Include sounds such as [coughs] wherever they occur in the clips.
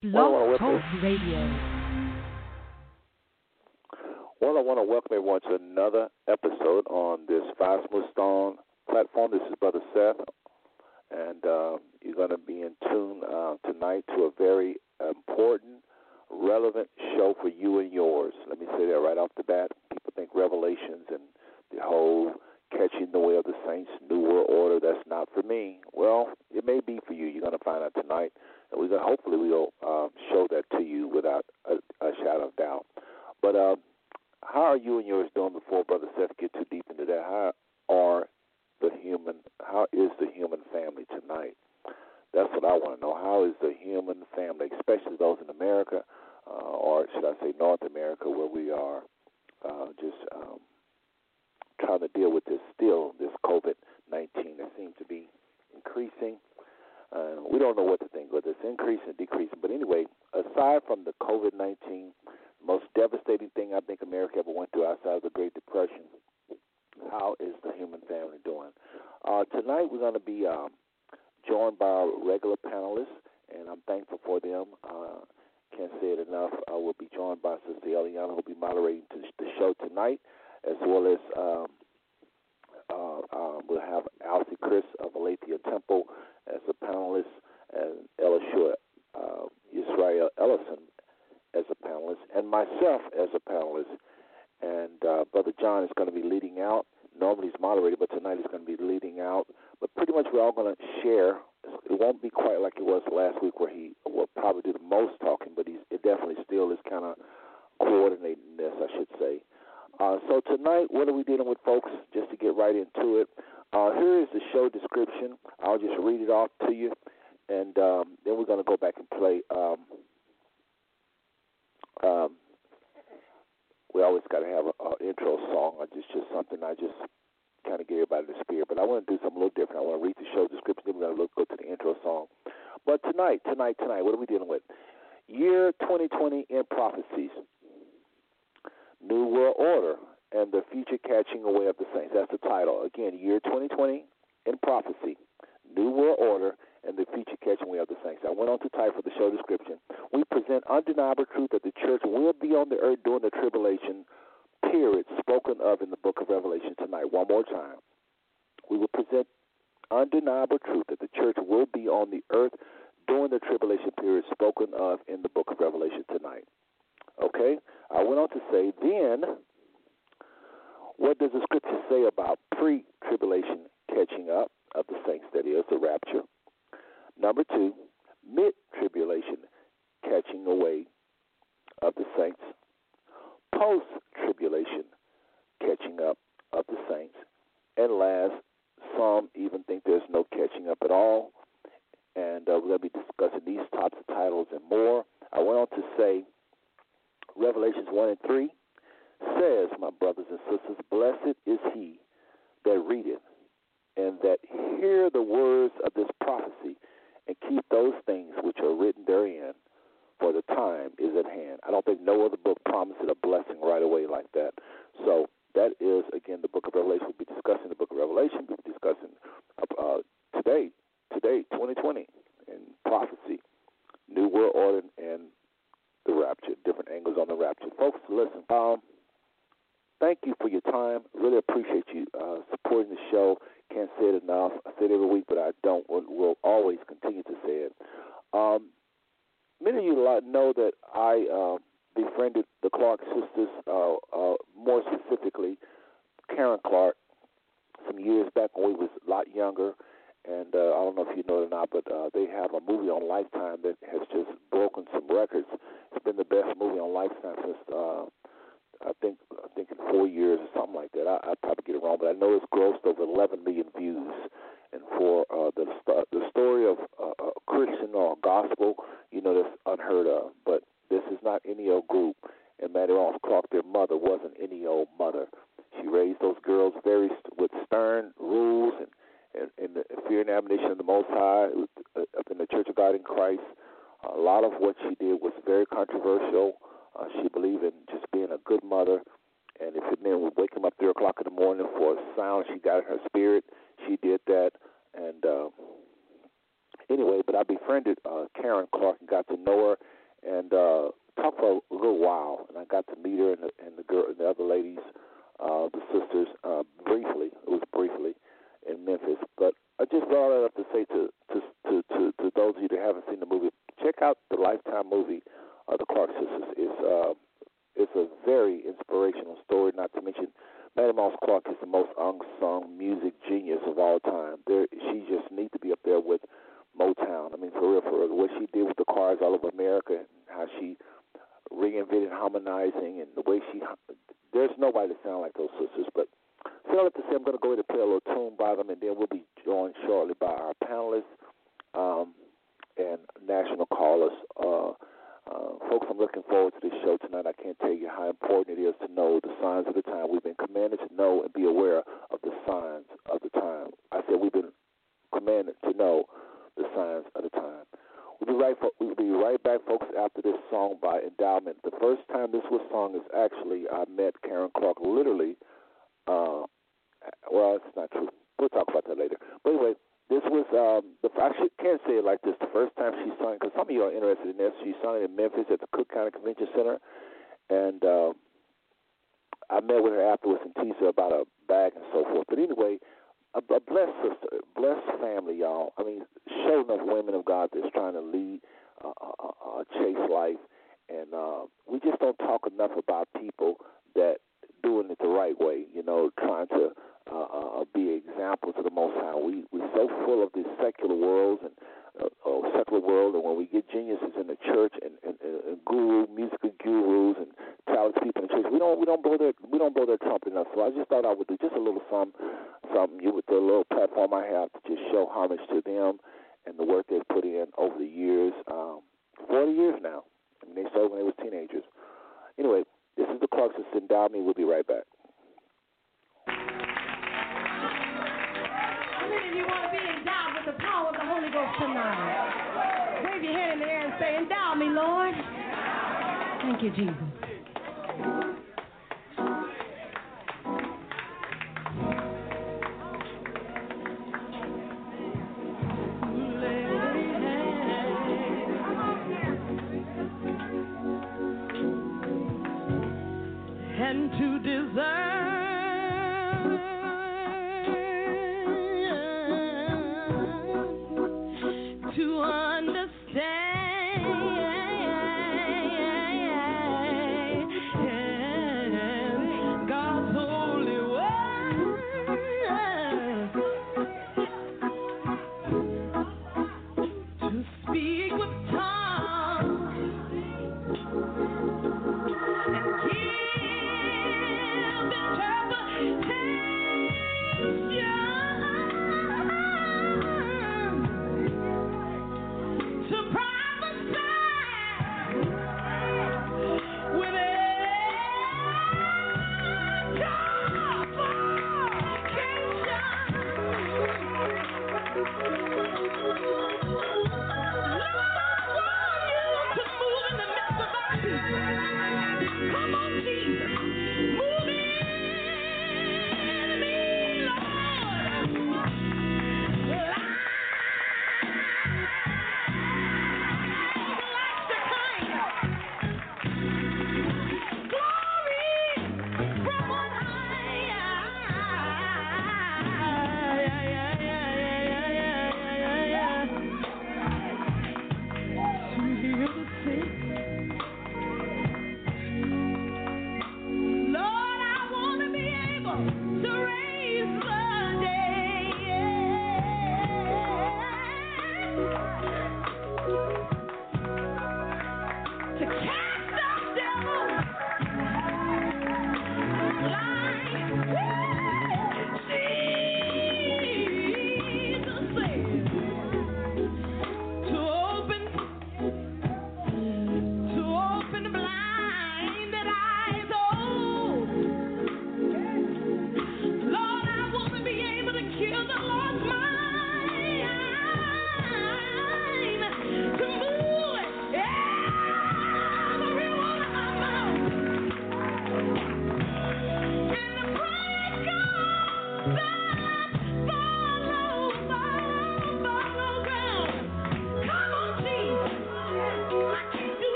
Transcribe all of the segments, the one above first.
Blog Talk Radio. Well, I want to welcome everyone to another episode on this Stone platform. This is Brother Seth, and uh, you're going to be in tune uh, tonight to a very important, relevant show for you and yours. Let me say that right off the bat. People think Revelations and the whole catching the way of the saints, New World Order. That's not for me. Well, it may be for you. You're going to find out tonight, and we're to, hopefully we'll um, show that to you without a, a shadow of doubt. But uh, how are you and yours doing before Brother Seth get too deep into that? How are the human? How is the human family tonight? That's what I want to know. How is the human family, especially those in America, uh, or should I say North America, where we are uh, just um, trying to deal with this still, this COVID 19 that seems to be increasing. Uh, we don't know what to think, whether it's increasing or decreasing. But anyway, aside from the COVID 19, most devastating thing I think America ever went through outside of the Great Depression, how is the human family doing? Uh, tonight we're going to be um, joined by our regular panelists, and I'm thankful for them. Uh, can't say it enough. I will be joined by Sister Eliana, who will be moderating the show tonight as well as um, uh, um, we'll have Alcie Chris of Aletheia Temple as a panelist, and Elishua uh, Israel Ellison as a panelist, and myself as a panelist. And uh, Brother John is going to be leading out. Normally he's moderated, but tonight he's going to be leading out. But pretty much we're all going to share. It won't be quite like it was last week, where he will probably do the most talking, but he's it definitely still is kind of coordinating this, I should say. Uh, so tonight, what are we dealing with, folks? Just to get right into it, uh, here is the show description. I'll just read it off to you, and um, then we're going to go back and play. Um, um, we always got to have an intro song. It's just just something I just kind of get everybody the spirit. But I want to do something a little different. I want to read the show description. Then we're going to look, go to the intro song. But tonight, tonight, tonight, what are we dealing with? Year 2020 in prophecies. New World Order and the Future Catching Away of the Saints. That's the title. Again, year 2020 in prophecy, New World Order and the Future Catching Away of the Saints. I went on to type for the show description. We present undeniable truth that the church will be on the earth during the tribulation period spoken of in the book of Revelation tonight. One more time. We will present undeniable truth that the church will be on the earth during the tribulation period spoken of in the book of Revelation tonight. Okay? I went on to say, then, what does the scripture say about pre tribulation catching up of the saints, that is, the rapture? Number two, mid tribulation catching away of the saints, post tribulation catching up of the saints, and last, some even think there's no catching up at all. And uh, we're going to be discussing these types of titles and more. I went on to say, Revelations 1 and 3 says, My brothers and sisters, blessed is he that readeth and that hear the words of this prophecy and keep those things which are written therein, for the time is at hand. I don't think no other book promises a blessing right away like that. So that is, again, the book of Revelation. We'll be discussing the book of Revelation. We'll be discussing uh, today, today, 2020, and prophecy, New World Order, and the rapture, different angles on the rapture. Folks, listen, um, thank you for your time. Really appreciate you uh, supporting the show. Can't say it enough. I say it every week, but I don't. Will, will always continue to say it. Um, many of you know that I uh, befriended the Clark sisters, uh, uh, more specifically Karen Clark, some years back when we was a lot younger. And uh, I don't know if you know it or not, but uh, they have a movie on Lifetime that has just broken some records. It's been the best movie on Lifetime since uh, I think think in four years or something like that. I, I probably get it wrong, but I know it's grossed over 11 million views. And for uh, the the story of uh, a Christian or a gospel, you know, that's unheard of. But this is not any old group. And Mattie Moss Clark, their mother, wasn't any old mother. She raised those girls very with stern rules and and, and the fear and admonition of the Most High uh, up in the Church of God in Christ. A lot of what she did was very controversial. Uh, she believed in just being a good mother,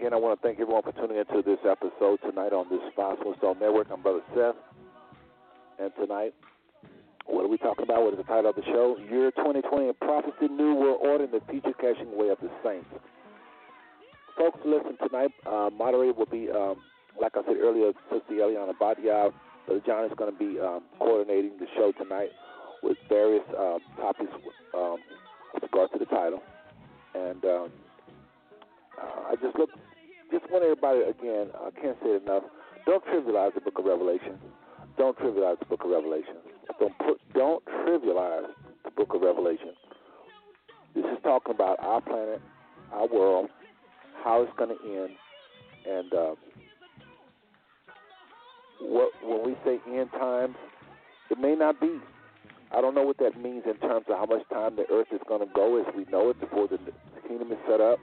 Again, I want to thank everyone for tuning into this episode tonight on this Five Stone Network. I'm Brother Seth. And tonight, what are we talking about? What is the title of the show? Year 2020 in Prophecy, New World Order, and the Future Cashing Way of the Saints. Folks, listen tonight. Uh, moderator will be, um, like I said earlier, Sister Eliana Badia. Brother John is going to be um, coordinating the show tonight with various uh, topics um, with regard to the title. And um, uh, I just look, just want everybody again. I can't say it enough. Don't trivialize the Book of Revelation. Don't trivialize the Book of Revelation. Don't put, don't trivialize the Book of Revelation. This is talking about our planet, our world, how it's going to end, and uh, what when we say end times, it may not be. I don't know what that means in terms of how much time the earth is going to go as we know it before the kingdom is set up.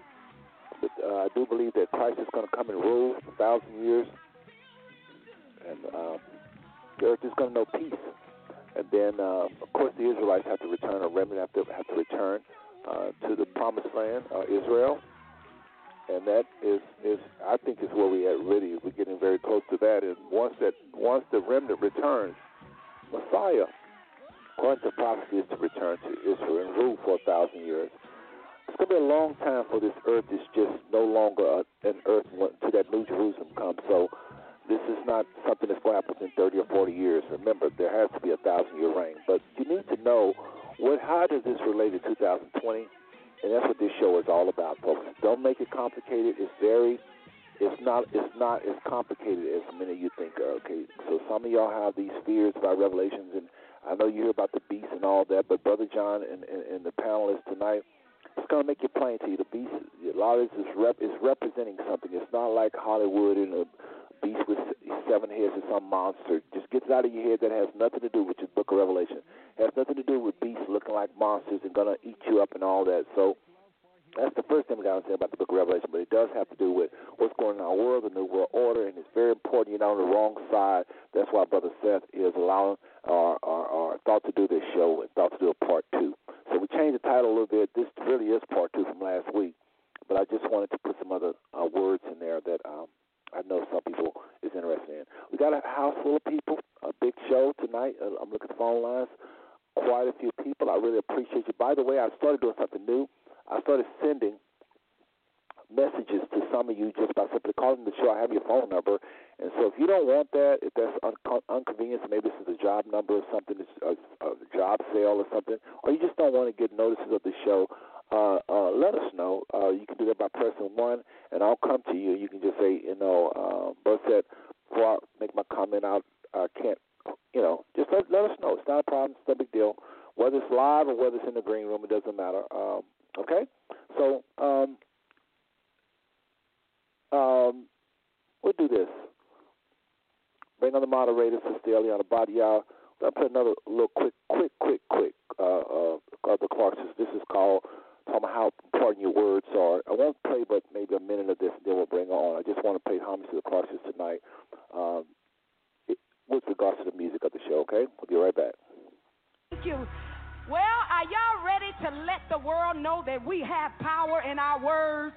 But uh, I do believe that Christ is going to come and rule for a thousand years, and uh, the earth is going to know peace. And then, uh, of course, the Israelites have to return, a remnant have to have to return uh, to the promised land, uh, Israel. And that is, is I think is where we at really. We're getting very close to that. And once that once the remnant returns, Messiah, according to prophecy, is to return to Israel and rule for a thousand years. It's going to be a long time for this earth is just no longer an earth until that New Jerusalem comes. So this is not something that's going to happen in 30 or 40 years. Remember, there has to be a thousand year reign. But you need to know what how does this relate to 2020? And that's what this show is all about, folks. Don't make it complicated. It's very it's not it's not as complicated as many of you think are, okay? So some of y'all have these fears about revelations and I know you hear about the beast and all that, but Brother John and, and, and the panelists tonight it's to make it plain to you. The beast, a lot of this is, rep, is representing something. It's not like Hollywood and a beast with seven heads or some monster. Just gets out of your head that has nothing to do with the book of Revelation. It has nothing to do with beasts looking like monsters and to eat you up and all that. So that's the first thing we got to say about the book of Revelation, but it does have to do with what's going on in our world, the new world order, and it's very important you're not on the wrong side. That's why Brother Seth is allowing our, our, our thought to do this show and thought to do a part two. So we changed the title a little bit. This really is part two from last week, but I just wanted to put some other uh, words in there that um, I know some people is interested in. We got a house full of people, a big show tonight. Uh, I'm looking at the phone lines. Quite a few people. I really appreciate you. By the way, I started doing something new. I started sending messages to some of you just by simply calling the show. I have your phone number, and so if you don't want that, if that's un- inconvenience, maybe this is a job number or something, a, a job sale or something, or you just don't want to get notices of the show, uh, uh, let us know. Uh, you can do that by pressing one, and I'll come to you. You can just say, you know, uh, Bert said, before I make my comment out, I can't, you know, just let, let us know. It's not a problem. It's no big deal. Whether it's live or whether it's in the green room, it doesn't matter. Um, okay? So, um, um, we'll do this. Bring on the moderator, Sister Eliana Badia. I'll put another little quick, quick, quick, quick, uh, uh, the Clarks. This is called talking about how important your words are. I won't play but maybe a minute of this, and then we'll bring on. I just want to pay homage to the Clarks tonight um, it, with regards to the music of the show, okay? We'll be right back. Thank you. Well, are y'all ready to let the world know that we have power in our words?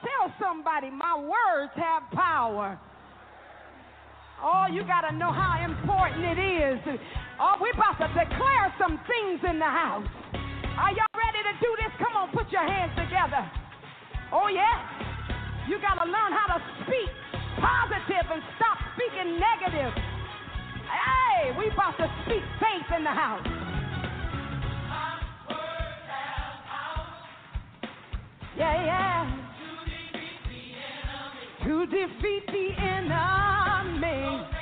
Tell somebody, my words have power. Oh, you got to know how important it is. Oh, we're about to declare some things in the house. Are y'all ready to do this? Come on, put your hands together. Oh, yeah. You got to learn how to speak positive and stop speaking negative. Hey, we about to speak faith in the house. Yeah, yeah to defeat the enemy.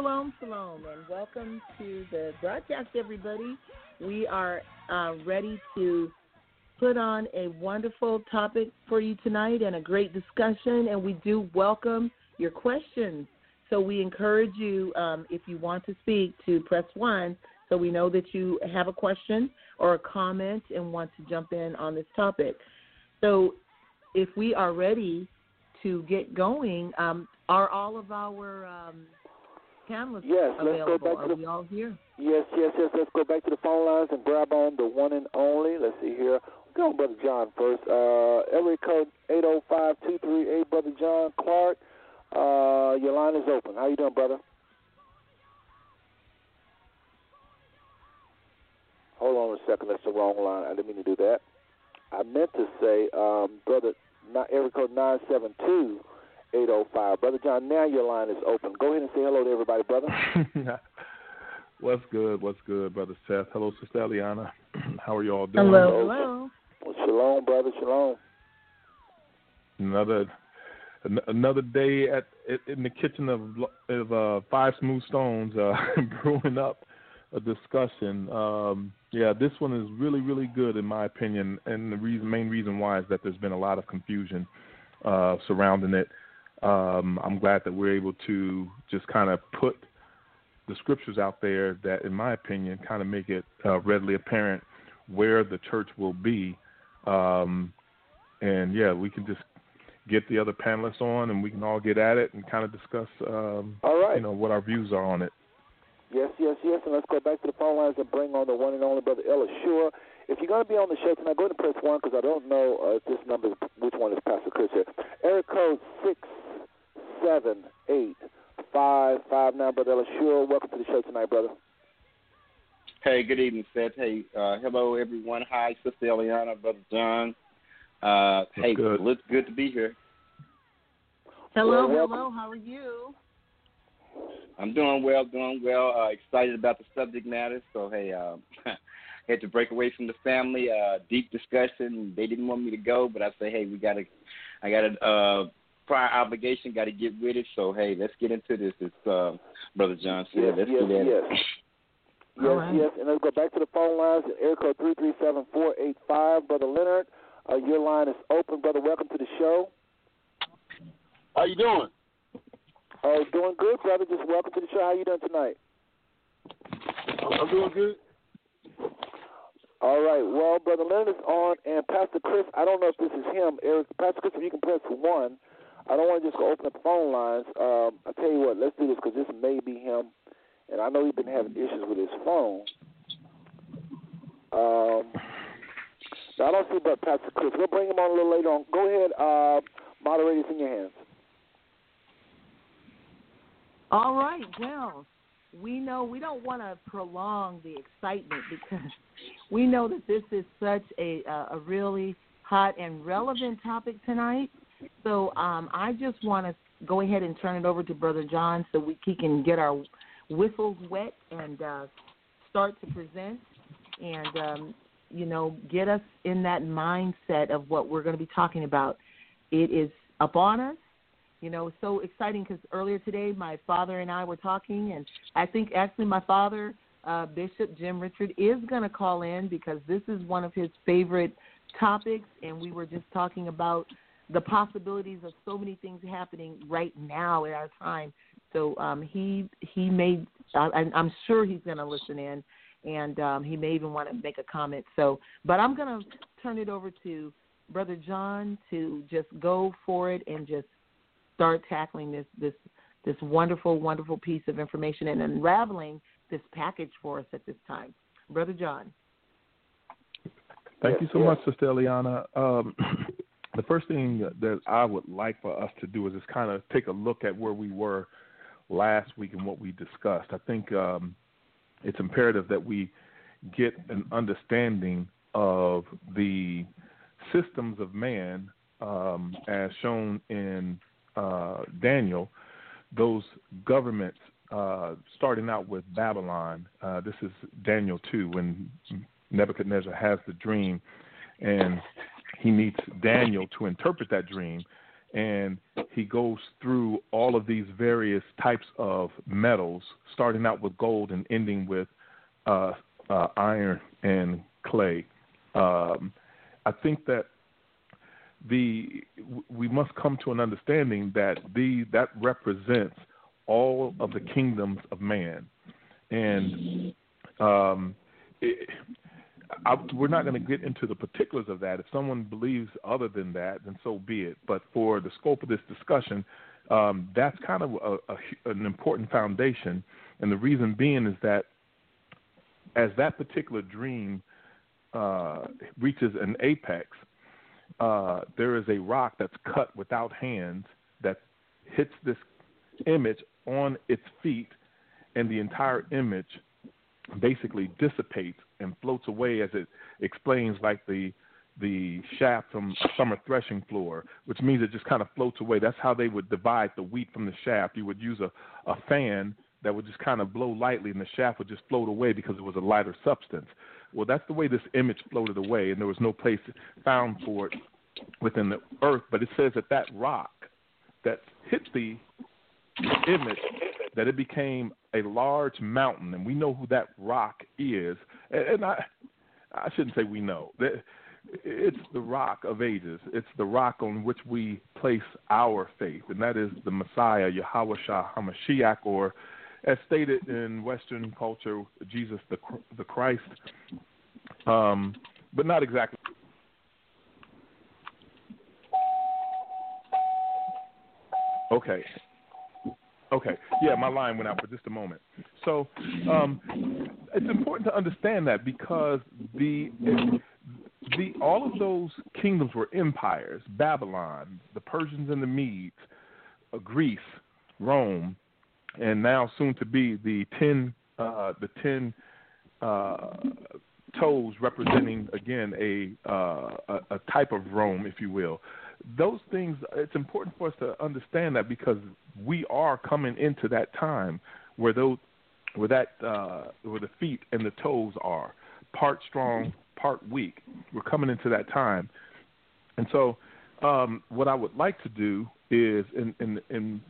Shalom, shalom, and welcome to the broadcast, everybody. We are uh, ready to put on a wonderful topic for you tonight and a great discussion, and we do welcome your questions. So we encourage you, um, if you want to speak, to press one so we know that you have a question or a comment and want to jump in on this topic. So if we are ready to get going, um, are all of our um, panelists yes, available? Let's go back are to we all here? Yes, yes, yes. Let's go back to the phone lines and grab on the one and only. Let's see here. Go on, Brother John first. Uh, area code 805-238, Brother John Clark. Uh, your line is open. How you doing, brother? Hold on a second. That's the wrong line. I didn't mean to do that. I meant to say, um, brother, area code 972 805. Brother John, now your line is open. Go ahead and say hello to everybody, brother. [laughs] What's good? What's good, brother Seth? Hello, sister Eliana. [clears throat] How are you all doing? Hello, hello. Well, shalom, brother. Shalom. Another another day at in the kitchen of of uh, Five Smooth Stones, uh, [laughs] brewing up a discussion. Um, yeah, this one is really really good in my opinion, and the reason main reason why is that there's been a lot of confusion uh, surrounding it. Um, I'm glad that we're able to just kind of put the scriptures out there that, in my opinion, kind of make it uh, readily apparent where the church will be. Um, and yeah, we can just get the other panelists on, and we can all get at it and kind of discuss, um, all right. you know, what our views are on it. Yes, yes, yes. And let's go back to the phone lines and bring on the one and only brother Ella Sure. If you're going to be on the show tonight, go ahead and press one because I don't know uh, if this number, which one is Pastor Chris here. Area code six seven eight five five nine. Brother Ella Sure, welcome to the show tonight, brother. Hey, good evening, Seth. Hey, uh, hello everyone. Hi, Sister Eliana, Brother John. Uh, hey, good. It's good to be here. Hello, well, hello. How are you? I'm doing well, doing well. Uh, excited about the subject matter. So hey, uh, [laughs] had to break away from the family. Uh, deep discussion. They didn't want me to go, but I say, hey, we got to. I got a uh, prior obligation. Got to get with it. So hey, let's get into this. It's uh, Brother John said. Yes, let's yes, do that. Yes. Yes, right. yes, and let's go back to the phone lines. Air code three three seven four eight five. Brother Leonard, uh, your line is open, brother. Welcome to the show. How you doing? Oh, doing good, brother. Just welcome to the show. How you doing tonight? I'm doing good. All right. Well, brother Leonard is on, and Pastor Chris. I don't know if this is him. Eric, Pastor Chris, if you can press one. I don't want to just go open up the phone lines. Um, I tell you what, let's do this because this may be him, and I know he's been having issues with his phone. Um, I don't see but Pastor Chris. We'll bring him on a little later on. Go ahead, uh, moderators in your hands. All right. Well, we know we don't want to prolong the excitement because we know that this is such a a really hot and relevant topic tonight. So um, I just want to go ahead and turn it over to Brother John so we he can get our whistles wet and uh, start to present and um, you know get us in that mindset of what we're going to be talking about. It is upon us you know, so exciting because earlier today my father and I were talking, and I think actually my father, uh, Bishop Jim Richard, is going to call in because this is one of his favorite topics, and we were just talking about the possibilities of so many things happening right now in our time. So um, he he made, I, I'm sure he's going to listen in, and um, he may even want to make a comment. So, but I'm going to turn it over to Brother John to just go for it and just start tackling this this this wonderful, wonderful piece of information and unraveling this package for us at this time. Brother John. Thank yes, you so yes. much, Sister Eliana. Um, [clears throat] the first thing that I would like for us to do is just kind of take a look at where we were last week and what we discussed. I think um, it's imperative that we get an understanding of the systems of man um, as shown in uh, Daniel, those governments uh, starting out with Babylon. Uh, this is Daniel 2 when Nebuchadnezzar has the dream and he needs Daniel to interpret that dream. And he goes through all of these various types of metals, starting out with gold and ending with uh, uh, iron and clay. Um, I think that the we must come to an understanding that the that represents all of the kingdoms of man, and um, it, I, we're not going to get into the particulars of that. If someone believes other than that, then so be it. But for the scope of this discussion, um, that's kind of a, a, an important foundation, and the reason being is that as that particular dream uh, reaches an apex, uh, there is a rock that's cut without hands that hits this image on its feet, and the entire image basically dissipates and floats away as it explains like the the shaft from summer threshing floor, which means it just kind of floats away. That's how they would divide the wheat from the shaft. You would use a, a fan that would just kind of blow lightly, and the shaft would just float away because it was a lighter substance. Well, that's the way this image floated away, and there was no place found for it within the earth. But it says that that rock that hit the image that it became a large mountain, and we know who that rock is. And I, I shouldn't say we know. It's the rock of ages. It's the rock on which we place our faith, and that is the Messiah, Yahweh Shah HaMashiach, or as stated in Western culture, Jesus the the Christ. Um, but not exactly Okay. Okay. Yeah, my line went out for just a moment. So um, it's important to understand that because the the all of those kingdoms were empires: Babylon, the Persians and the Medes, uh, Greece, Rome, and now soon to be the ten uh, the ten uh, toes representing again a, uh, a a type of Rome, if you will those things it's important for us to understand that because we are coming into that time where those where that uh, where the feet and the toes are part strong, part weak. We're coming into that time, and so um, what I would like to do is in, in in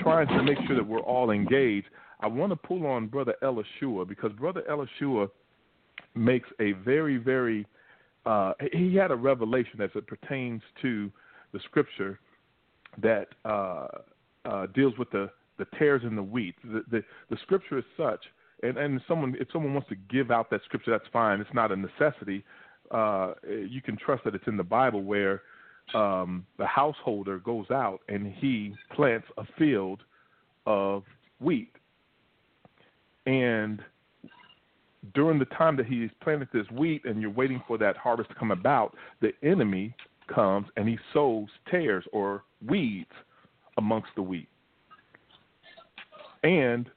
trying to make sure that we're all engaged. I want to pull on Brother Elishua because Brother Elishua makes a very very uh, he had a revelation as it pertains to the scripture that uh, uh, deals with the, the tares in the wheat. The, the, the scripture is such, and, and someone if someone wants to give out that scripture, that's fine. It's not a necessity. Uh, you can trust that it's in the Bible where um, the householder goes out and he plants a field of wheat, and during the time that he's planted this wheat and you're waiting for that harvest to come about, the enemy comes and he sows tares or weeds amongst the wheat. And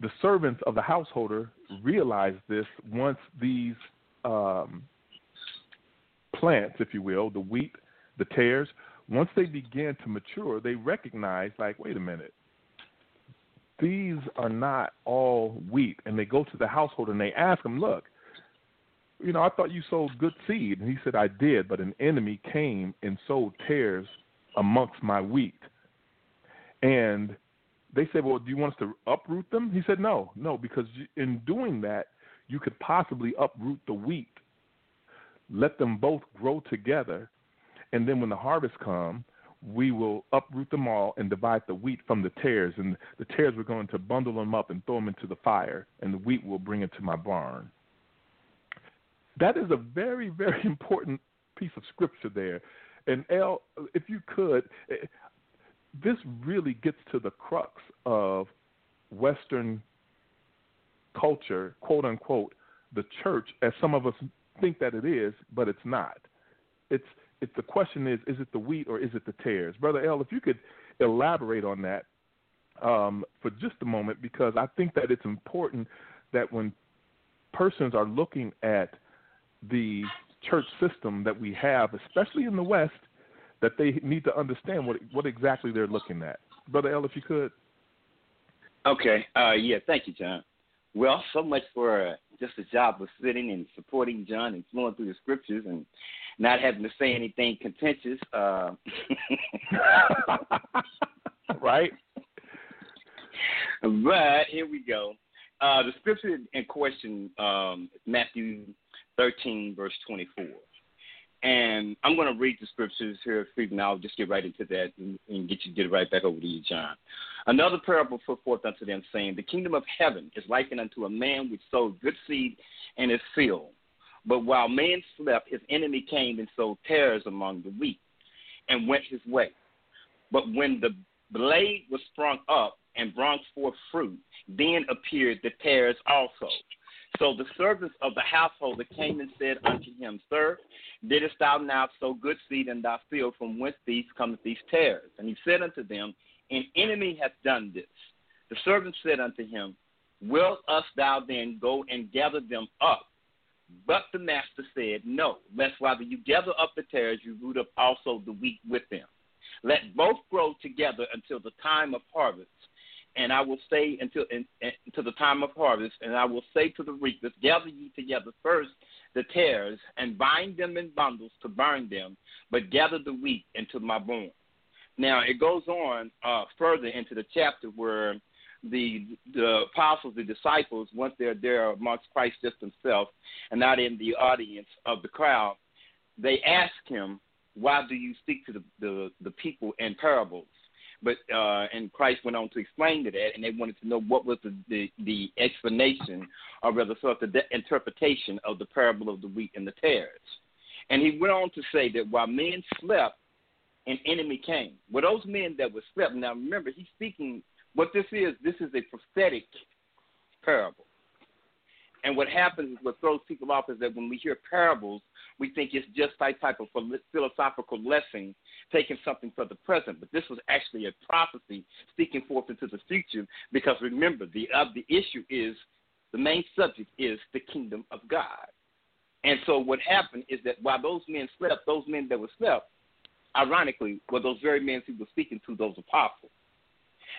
the servants of the householder realize this once these um, plants, if you will, the wheat, the tares, once they begin to mature, they recognize, like, wait a minute, these are not all wheat. And they go to the household and they ask him, look, you know, I thought you sowed good seed. And he said, I did, but an enemy came and sowed tares amongst my wheat. And they said, well, do you want us to uproot them? He said, no, no, because in doing that, you could possibly uproot the wheat. Let them both grow together. And then when the harvest comes, we will uproot them all and divide the wheat from the tares. And the tares we're going to bundle them up and throw them into the fire, and the wheat will bring it to my barn. That is a very, very [laughs] important piece of scripture there. And El, if you could, eh, this really gets to the crux of Western culture, quote unquote, the church, as some of us think that it is, but it's not. It's it, the question is, is it the wheat or is it the tares? Brother L, if you could elaborate on that um, for just a moment, because I think that it's important that when persons are looking at the church system that we have, especially in the West, that they need to understand what what exactly they're looking at. Brother L, if you could. Okay. Uh, yeah. Thank you, John. Well, so much for uh, just the job of sitting and supporting John and flowing through the scriptures and not having to say anything contentious. Uh, [laughs] right. [laughs] But here we go. Uh, the scripture in question, um, Matthew 13, verse 24. And I'm going to read the scriptures here, and I'll just get right into that and, and get you get right back over to you, John. Another parable put forth unto them, saying, The kingdom of heaven is likened unto a man which sowed good seed in his field. But while man slept, his enemy came and sowed tares among the wheat, and went his way. But when the blade was sprung up and brought forth fruit, then appeared the tares also. So the servants of the householder came and said unto him, Sir, didst thou now sow good seed in thy field, from whence these cometh these tares? And he said unto them, An enemy hath done this. The servants said unto him, Wilt us thou then go and gather them up? But the master said, No, lest while you gather up the tares, you root up also the wheat with them. Let both grow together until the time of harvest and I will say until until the time of harvest, and I will say to the reapers, gather ye together first the tares, and bind them in bundles to burn them, but gather the wheat into my barn. Now it goes on uh, further into the chapter where the the apostles, the disciples, once they're there amongst Christ just himself, and not in the audience of the crowd, they ask him, "Why do you speak to the the, the people in parables?" But uh, and Christ went on to explain to that, and they wanted to know what was the the, the explanation, or rather, sort of the interpretation of the parable of the wheat and the tares. And he went on to say that while men slept, an enemy came. Well, those men that were slept. Now remember, he's speaking. What this is, this is a prophetic parable. And what happens is what throws people off is that when we hear parables, we think it's just that type of philosophical lesson, taking something for the present. But this was actually a prophecy speaking forth into the future. Because remember, the uh, the issue is the main subject is the kingdom of God. And so what happened is that while those men slept, those men that were slept, ironically, were those very men who were speaking to those apostles.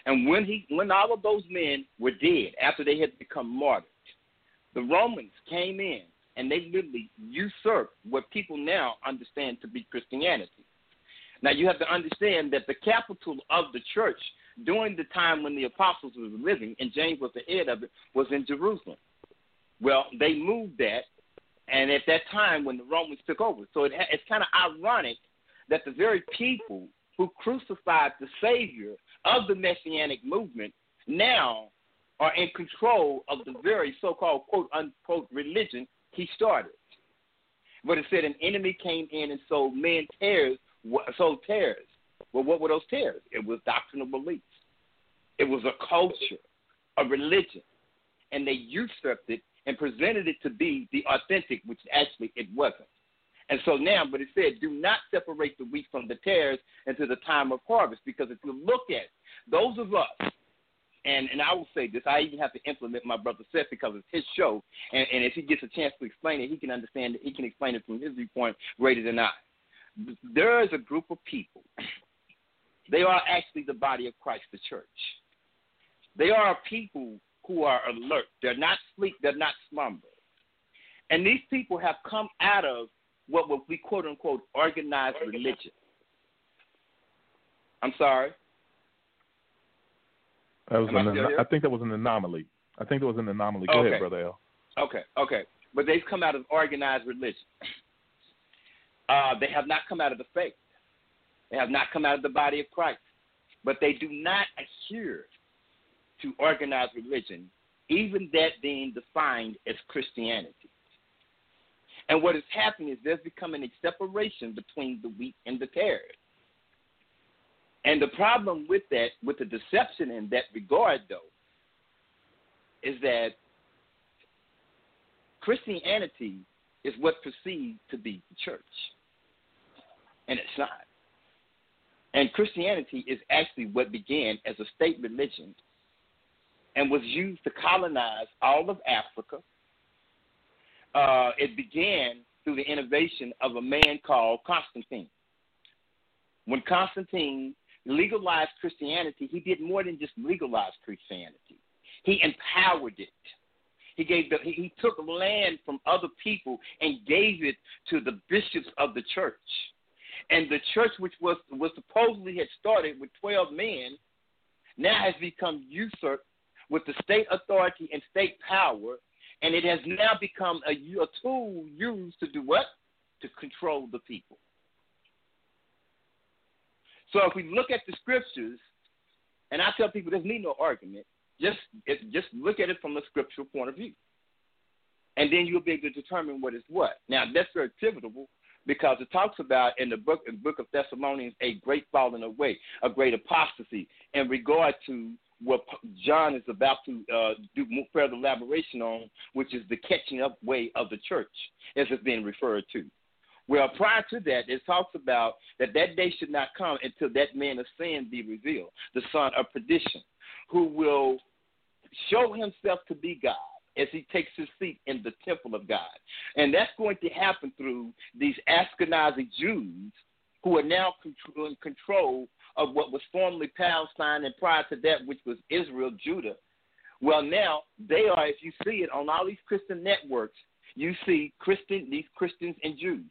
And when he when all of those men were dead after they had become martyrs, the Romans came in and they literally usurped what people now understand to be Christianity. Now you have to understand that the capital of the church during the time when the apostles were living, and James was the head of it, was in Jerusalem. Well, they moved that, and at that time when the Romans took over, so it, it's kind of ironic that the very people who crucified the Savior of the Messianic movement now are in control of the very so-called quote unquote religion he started. But it said an enemy came in and sold men tares, sold tares. Well, what were those tares? It was doctrinal beliefs. It was a culture, a religion, and they usurped it and presented it to be the authentic, which actually it wasn't. And so now, but it said, do not separate the wheat from the tares until the time of harvest, because if you look at those of us and and I will say this, I even have to implement my brother Seth because it's his show, and, and if he gets a chance to explain it, he can understand it. He can explain it from his viewpoint greater than I. There is a group of people. They are actually the body of Christ, the church. They are people who are alert. They're not sleep. They're not slumber. And these people have come out of what we quote unquote organized religion. I'm sorry. That was an, I, I think that was an anomaly. I think that was an anomaly. Go okay. ahead, brother L. Okay, okay. But they've come out of organized religion. Uh, they have not come out of the faith. They have not come out of the body of Christ. But they do not adhere to organized religion, even that being defined as Christianity. And what is happening is there's becoming a separation between the wheat and the tares. And the problem with that, with the deception in that regard, though, is that Christianity is what perceived to be the church. And it's not. And Christianity is actually what began as a state religion and was used to colonize all of Africa. Uh, it began through the innovation of a man called Constantine. When Constantine legalized Christianity, he did more than just legalize Christianity. He empowered it. He gave the, he took land from other people and gave it to the bishops of the church. And the church, which was was supposedly had started with twelve men, now has become usurped with the state authority and state power, and it has now become a, a tool used to do what? To control the people. So if we look at the scriptures, and I tell people there's need no argument, just just look at it from a scriptural point of view, and then you'll be able to determine what is what. Now that's very pivotal because it talks about in the book in the book of Thessalonians a great falling away, a great apostasy in regard to what John is about to uh, do further elaboration on, which is the catching up way of the church, as it's being referred to. Well, prior to that, it talks about that that day should not come until that man of sin be revealed, the son of perdition, who will show himself to be God as he takes his seat in the temple of God. And that's going to happen through these Ashkenazi Jews who are now in control of what was formerly Palestine and prior to that, which was Israel, Judah. Well, now they are, if you see it on all these Christian networks, you see Christian, these Christians and Jews.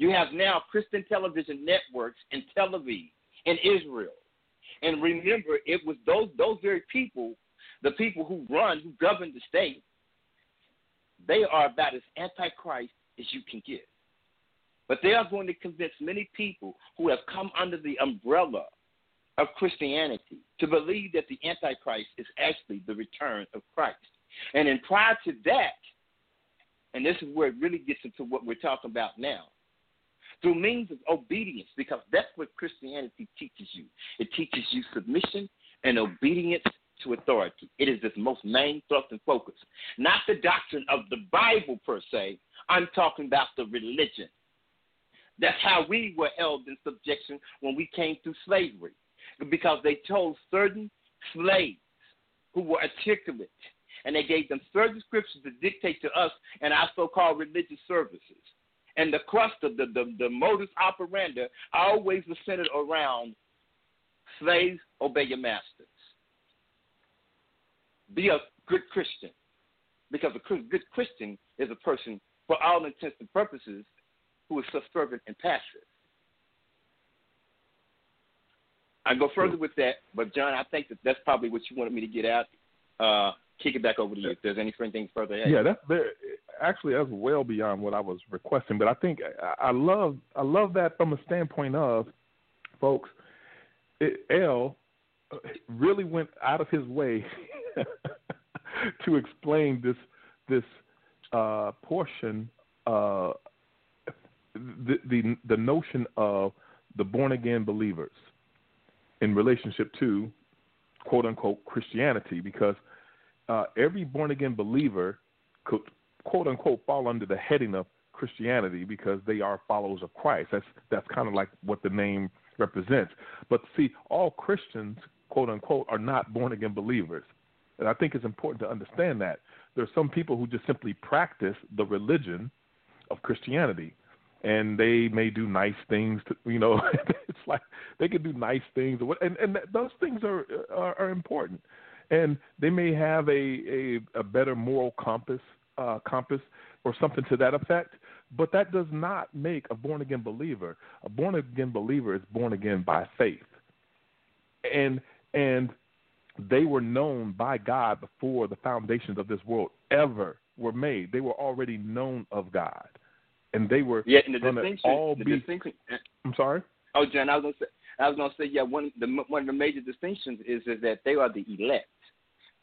You have now Christian television networks in Tel Aviv, in Israel. And remember, it was those those very people the people who run, who govern the state, they are about as antichrist as you can get. But they are going to convince many people who have come under the umbrella of Christianity to believe that the Antichrist is actually the return of Christ. And then prior to that, and this is where it really gets into what we're talking about now, through means of obedience, because that's what Christianity teaches you. It teaches you submission and obedience to authority. It is its most main thrust and focus. Not the doctrine of the Bible per se. I'm talking about the religion. That's how we were held in subjection when we came through slavery, because they chose certain slaves who were articulate, and they gave them certain scriptures to dictate to us and our so-called religious services. And the crust of the, the, the modus operandi always was centered around slaves obey your masters be a good Christian. Because a good Christian is a person, for all intents and purposes, who is subservient and passive. I go further with that, but John, I think that that's probably what you wanted me to get out. Uh, kick it back over to you if there's anything further. Ahead. Yeah, that's actually that's well beyond what I was requesting. But I think I, I love I love that from a standpoint of folks. It, L really went out of his way [laughs] to explain this this uh, portion, uh, the, the the notion of the born again believers in relationship to quote unquote Christianity, because uh, every born again believer could quote unquote fall under the heading of Christianity because they are followers of Christ. That's that's kind of like what the name represents. But see, all Christians quote unquote are not born again believers. And I think it's important to understand that. There are some people who just simply practice the religion of Christianity. And they may do nice things to, you know, [laughs] it's like they can do nice things, and and those things are are, are important, and they may have a a, a better moral compass uh, compass or something to that effect. But that does not make a born again believer. A born again believer is born again by faith, and and they were known by God before the foundations of this world ever were made. They were already known of God, and they were yeah. And the distinction, all the be, distinction. I'm sorry. Oh, John, I was gonna say, I was gonna say, yeah. One the one of the major distinctions is is that they are the elect.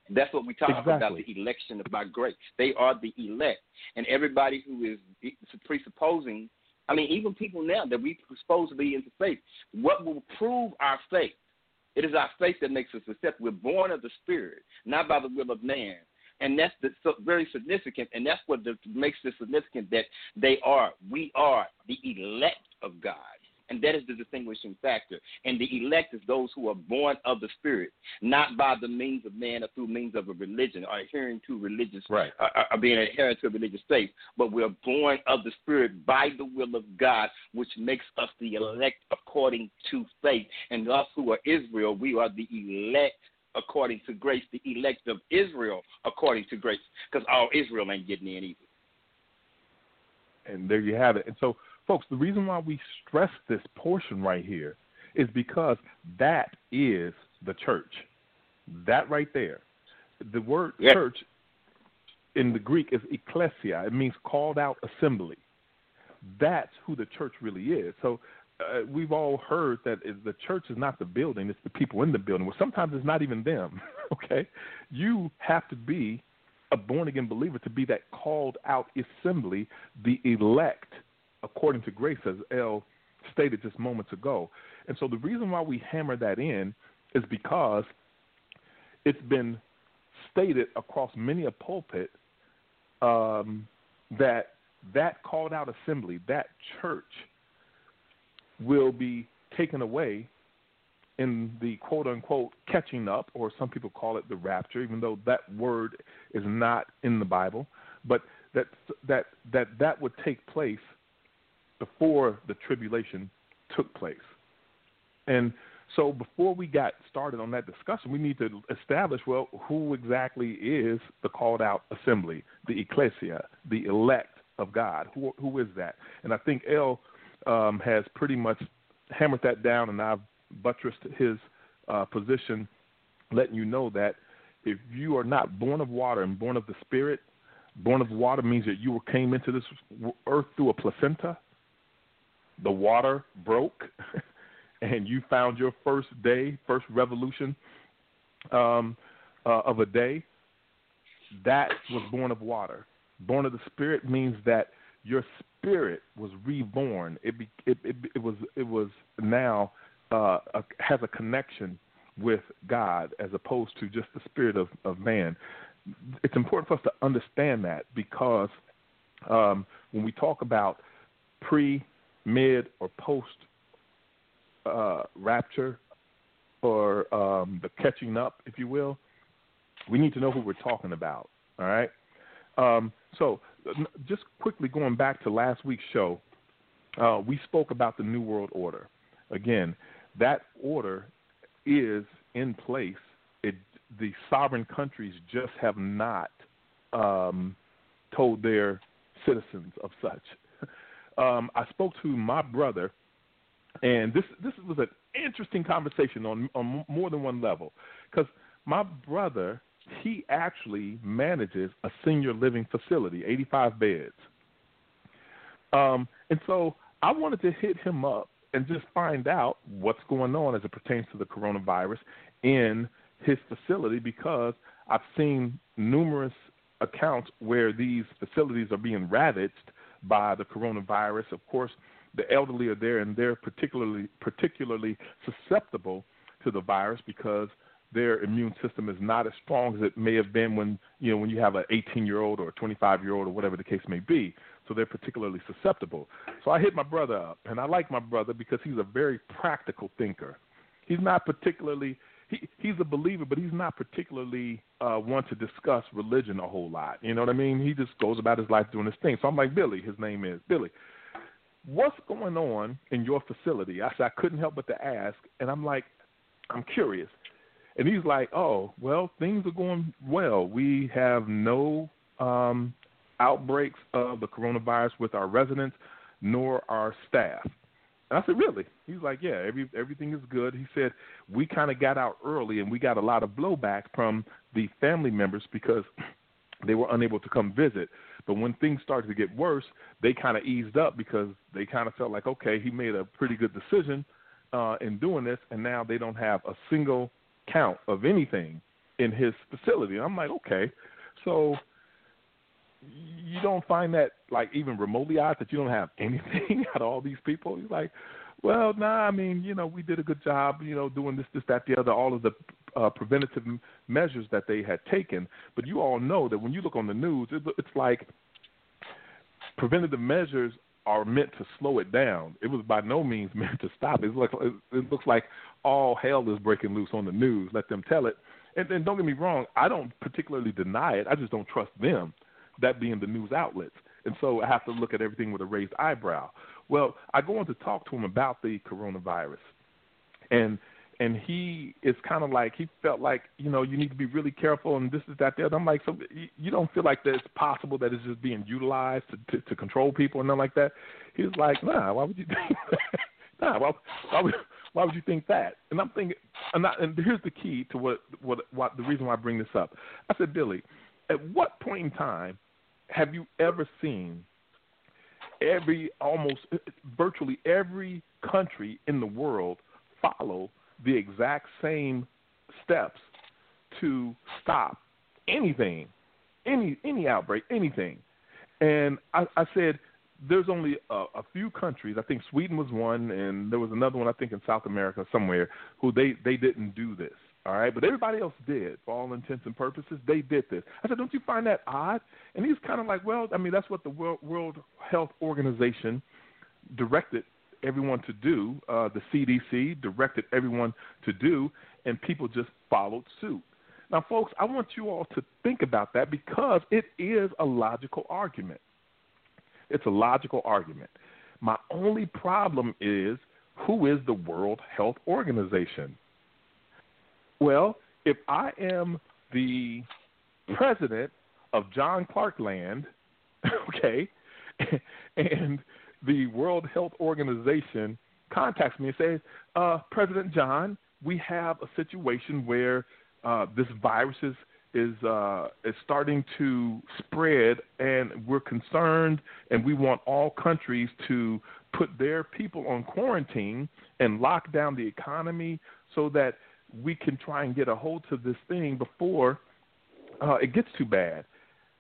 That's what we talk exactly. about the election by grace. They are the elect, and everybody who is presupposing. I mean, even people now that we supposed to be into faith. What will prove our faith it is our faith that makes us accept. We're born of the Spirit, not by the will of man. And that's the, so very significant, and that's what the, makes it significant that they are, we are the elect of God. And that is the distinguishing factor. And the elect is those who are born of the Spirit, not by the means of man or through means of a religion or adhering to religious, right. uh, uh, uh being adherent to a religious faith. But we're born of the Spirit by the will of God, which makes us the elect according to faith. And us who are Israel, we are the elect according to grace, the elect of Israel according to grace, because all Israel ain't getting in either. And there you have it. And so, folks, the reason why we stress this portion right here is because that is the church. That right there. The word yeah. church in the Greek is ecclesia. It means called out assembly. That's who the church really is. So uh, we've all heard that the church is not the building; it's the people in the building. Well, sometimes it's not even them. [laughs] okay, you have to be a born again believer to be that called out assembly, the elect, according to grace, as El stated just moments ago. And so the reason why we hammer that in is because it's been stated across many a pulpit um, that that called out assembly, that church, will be taken away in the quote unquote catching up, or some people call it the rapture, even though that word is not in the Bible, but that that that that would take place before the tribulation took place. And so before we got started on that discussion, we need to establish well who exactly is the called out assembly, the ecclesia, the elect of God. Who who is that? And I think El um, has pretty much hammered that down, and I've buttressed his uh, position, letting you know that if you are not born of water and born of the Spirit, born of water means that you came into this earth through a placenta. The water broke, [laughs] and you found your first day, first revolution um, uh, of a day. That was born of water. Born of the Spirit means that your spirit was reborn. It, be, it, it, it was it was now uh, a, has a connection with God as opposed to just the spirit of, of man. It's important for us to understand that because um, when we talk about pre, mid, or post uh, rapture or um, the catching up, if you will, we need to know who we're talking about. All right. Um, so, just quickly going back to last week's show, uh, we spoke about the New World Order. Again, that order is in place. It, the sovereign countries just have not um, told their citizens of such. Um, I spoke to my brother, and this this was an interesting conversation on on more than one level, because my brother he actually manages a senior living facility, 85 beds. Um, and so I wanted to hit him up and just find out what's going on as it pertains to the coronavirus in his facility because I've seen numerous accounts where these facilities are being ravaged by the coronavirus. Of course, the elderly are there and they're particularly particularly susceptible to the virus because their immune system is not as strong as it may have been when you know when you have an 18 year old or a 25 year old or whatever the case may be. So they're particularly susceptible. So I hit my brother up, and I like my brother because he's a very practical thinker. He's not particularly he he's a believer, but he's not particularly uh, one to discuss religion a whole lot. You know what I mean? He just goes about his life doing his thing. So I'm like Billy. His name is Billy. What's going on in your facility? I said I couldn't help but to ask, and I'm like, I'm curious. And he's like, "Oh, well, things are going well. We have no um, outbreaks of the coronavirus with our residents nor our staff." And I said, "Really?" He's like, "Yeah, every everything is good." He said, "We kind of got out early, and we got a lot of blowback from the family members because [clears throat] they were unable to come visit. But when things started to get worse, they kind of eased up because they kind of felt like, okay, he made a pretty good decision uh, in doing this, and now they don't have a single count of anything in his facility. And I'm like, okay, so you don't find that like even remotely odd that you don't have [laughs] anything out of all these people? He's like, well, nah, I mean, you know, we did a good job, you know, doing this, this, that, the other, all of the uh, preventative measures that they had taken. But you all know that when you look on the news, it, it's like preventative measures are meant to slow it down. It was by no means [laughs] meant to stop. It looks it looks like all hell is breaking loose on the news. Let them tell it. And, and don't get me wrong, I don't particularly deny it. I just don't trust them, that being the news outlets. And so I have to look at everything with a raised eyebrow. Well, I go on to talk to him about the coronavirus, and and he is kind of like he felt like you know you need to be really careful and this is that that. I'm like, so you don't feel like that it's possible that it's just being utilized to to, to control people and nothing like that. He's like, nah, why would you think? [laughs] nah, why, why would why would you think that? And I'm thinking, and, I, and here's the key to what what what the reason why I bring this up. I said, Billy, at what point in time have you ever seen every almost virtually every country in the world follow the exact same steps to stop anything, any any outbreak, anything. And I, I said, there's only a, a few countries. I think Sweden was one, and there was another one I think in South America somewhere who they they didn't do this. All right, but everybody else did. For all intents and purposes, they did this. I said, don't you find that odd? And he's kind of like, well, I mean, that's what the World, Health Organization directed everyone to do. Uh, the CDC directed everyone to do, and people just followed suit. Now, folks, I want you all to think about that because it is a logical argument. It's a logical argument. My only problem is who is the World Health Organization? Well, if I am the president of John Clark Land, [laughs] okay, [laughs] and the World Health Organization contacts me and says, uh, President John, we have a situation where uh, this virus is is uh, is starting to spread, and we're concerned, and we want all countries to put their people on quarantine and lock down the economy so that we can try and get a hold to this thing before uh, it gets too bad.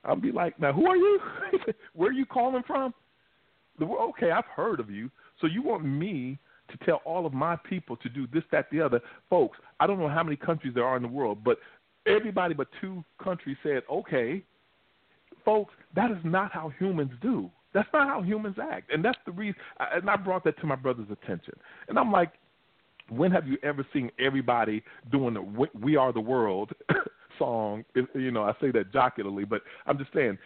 I'll be like, now who are you? [laughs] Where are you calling from? Okay, I've heard of you. So you want me to tell all of my people to do this, that, the other? Folks, I don't know how many countries there are in the world, but everybody but two countries said, okay. Folks, that is not how humans do. That's not how humans act, and that's the reason. And I brought that to my brother's attention. And I'm like, when have you ever seen everybody doing the "We Are the World" [coughs] song? You know, I say that jocularly, but I'm just saying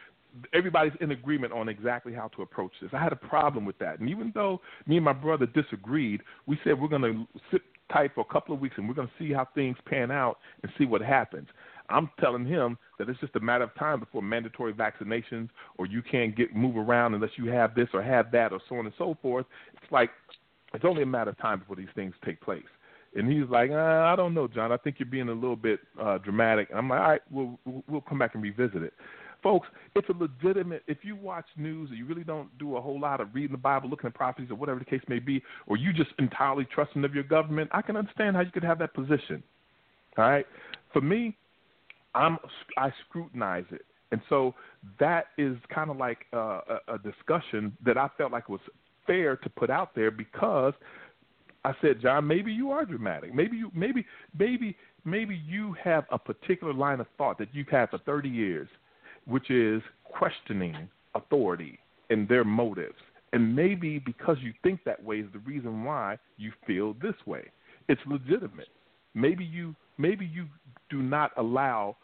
everybody's in agreement on exactly how to approach this. I had a problem with that, and even though me and my brother disagreed, we said we're going to sit tight for a couple of weeks and we're going to see how things pan out and see what happens. I'm telling him that it's just a matter of time before mandatory vaccinations or you can't get move around unless you have this or have that or so on and so forth. It's like it's only a matter of time before these things take place. And he's like, uh, I don't know, John. I think you're being a little bit uh, dramatic. And I'm like, all right, we'll we'll come back and revisit it. Folks, it's a legitimate. If you watch news and you really don't do a whole lot of reading the Bible, looking at prophecies, or whatever the case may be, or you just entirely trusting of your government, I can understand how you could have that position. All right, for me, I'm I scrutinize it, and so that is kind of like uh, a, a discussion that I felt like was fair to put out there because I said, John, maybe you are dramatic. Maybe you maybe maybe maybe you have a particular line of thought that you've had for 30 years, which is questioning authority and their motives. And maybe because you think that way is the reason why you feel this way. It's legitimate. Maybe you maybe you do not allow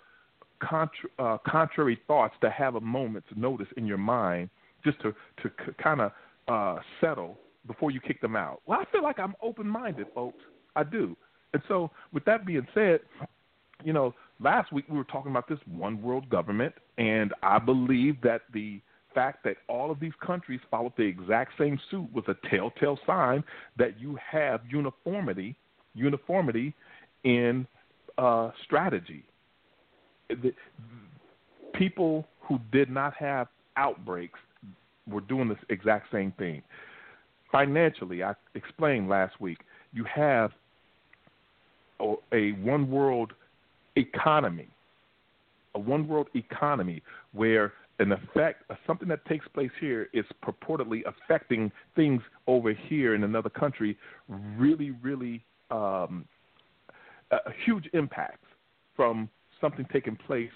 contra- uh, contrary thoughts to have a moment's notice in your mind just to to kind of uh, settle before you kick them out. Well, I feel like I'm open minded, folks. I do. And so, with that being said, you know, last week we were talking about this one world government, and I believe that the fact that all of these countries followed the exact same suit was a telltale sign that you have uniformity, uniformity in uh, strategy. The, people who did not have outbreaks were doing this exact same thing. Financially, I explained last week, you have a one world economy, a one world economy where an effect, something that takes place here is purportedly affecting things over here in another country, really, really um, huge impact from something taking place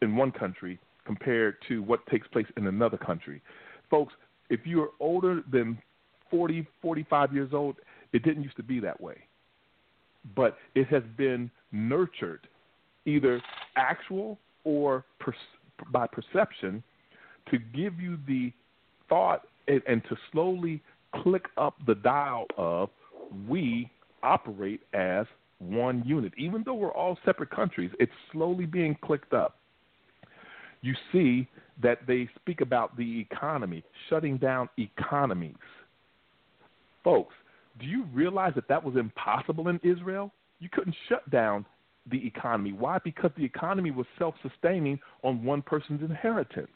in one country compared to what takes place in another country folks, if you're older than 40, 45 years old, it didn't used to be that way. But it has been nurtured, either actual or per, by perception, to give you the thought and, and to slowly click up the dial of we operate as one unit. Even though we're all separate countries, it's slowly being clicked up. You see that they speak about the economy, shutting down economies. Folks, do you realize that that was impossible in Israel? You couldn't shut down the economy. Why? Because the economy was self sustaining on one person's inheritance.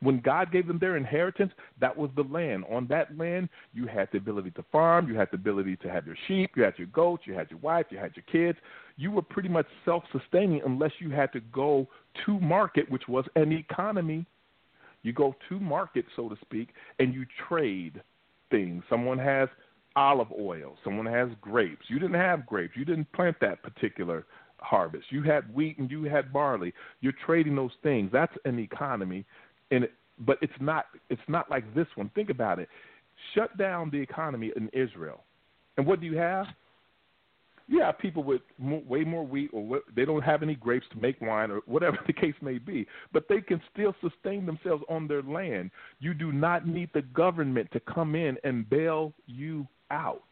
When God gave them their inheritance, that was the land. On that land, you had the ability to farm, you had the ability to have your sheep, you had your goats, you had your wife, you had your kids. You were pretty much self sustaining unless you had to go to market, which was an economy. You go to market, so to speak, and you trade things. Someone has olive oil, someone has grapes. You didn't have grapes, you didn't plant that particular harvest. You had wheat and you had barley. You're trading those things. That's an economy and but it's not it's not like this one. Think about it. Shut down the economy in Israel, and what do you have? You have people with more, way more wheat, or what, they don't have any grapes to make wine, or whatever [laughs] the case may be. But they can still sustain themselves on their land. You do not need the government to come in and bail you out.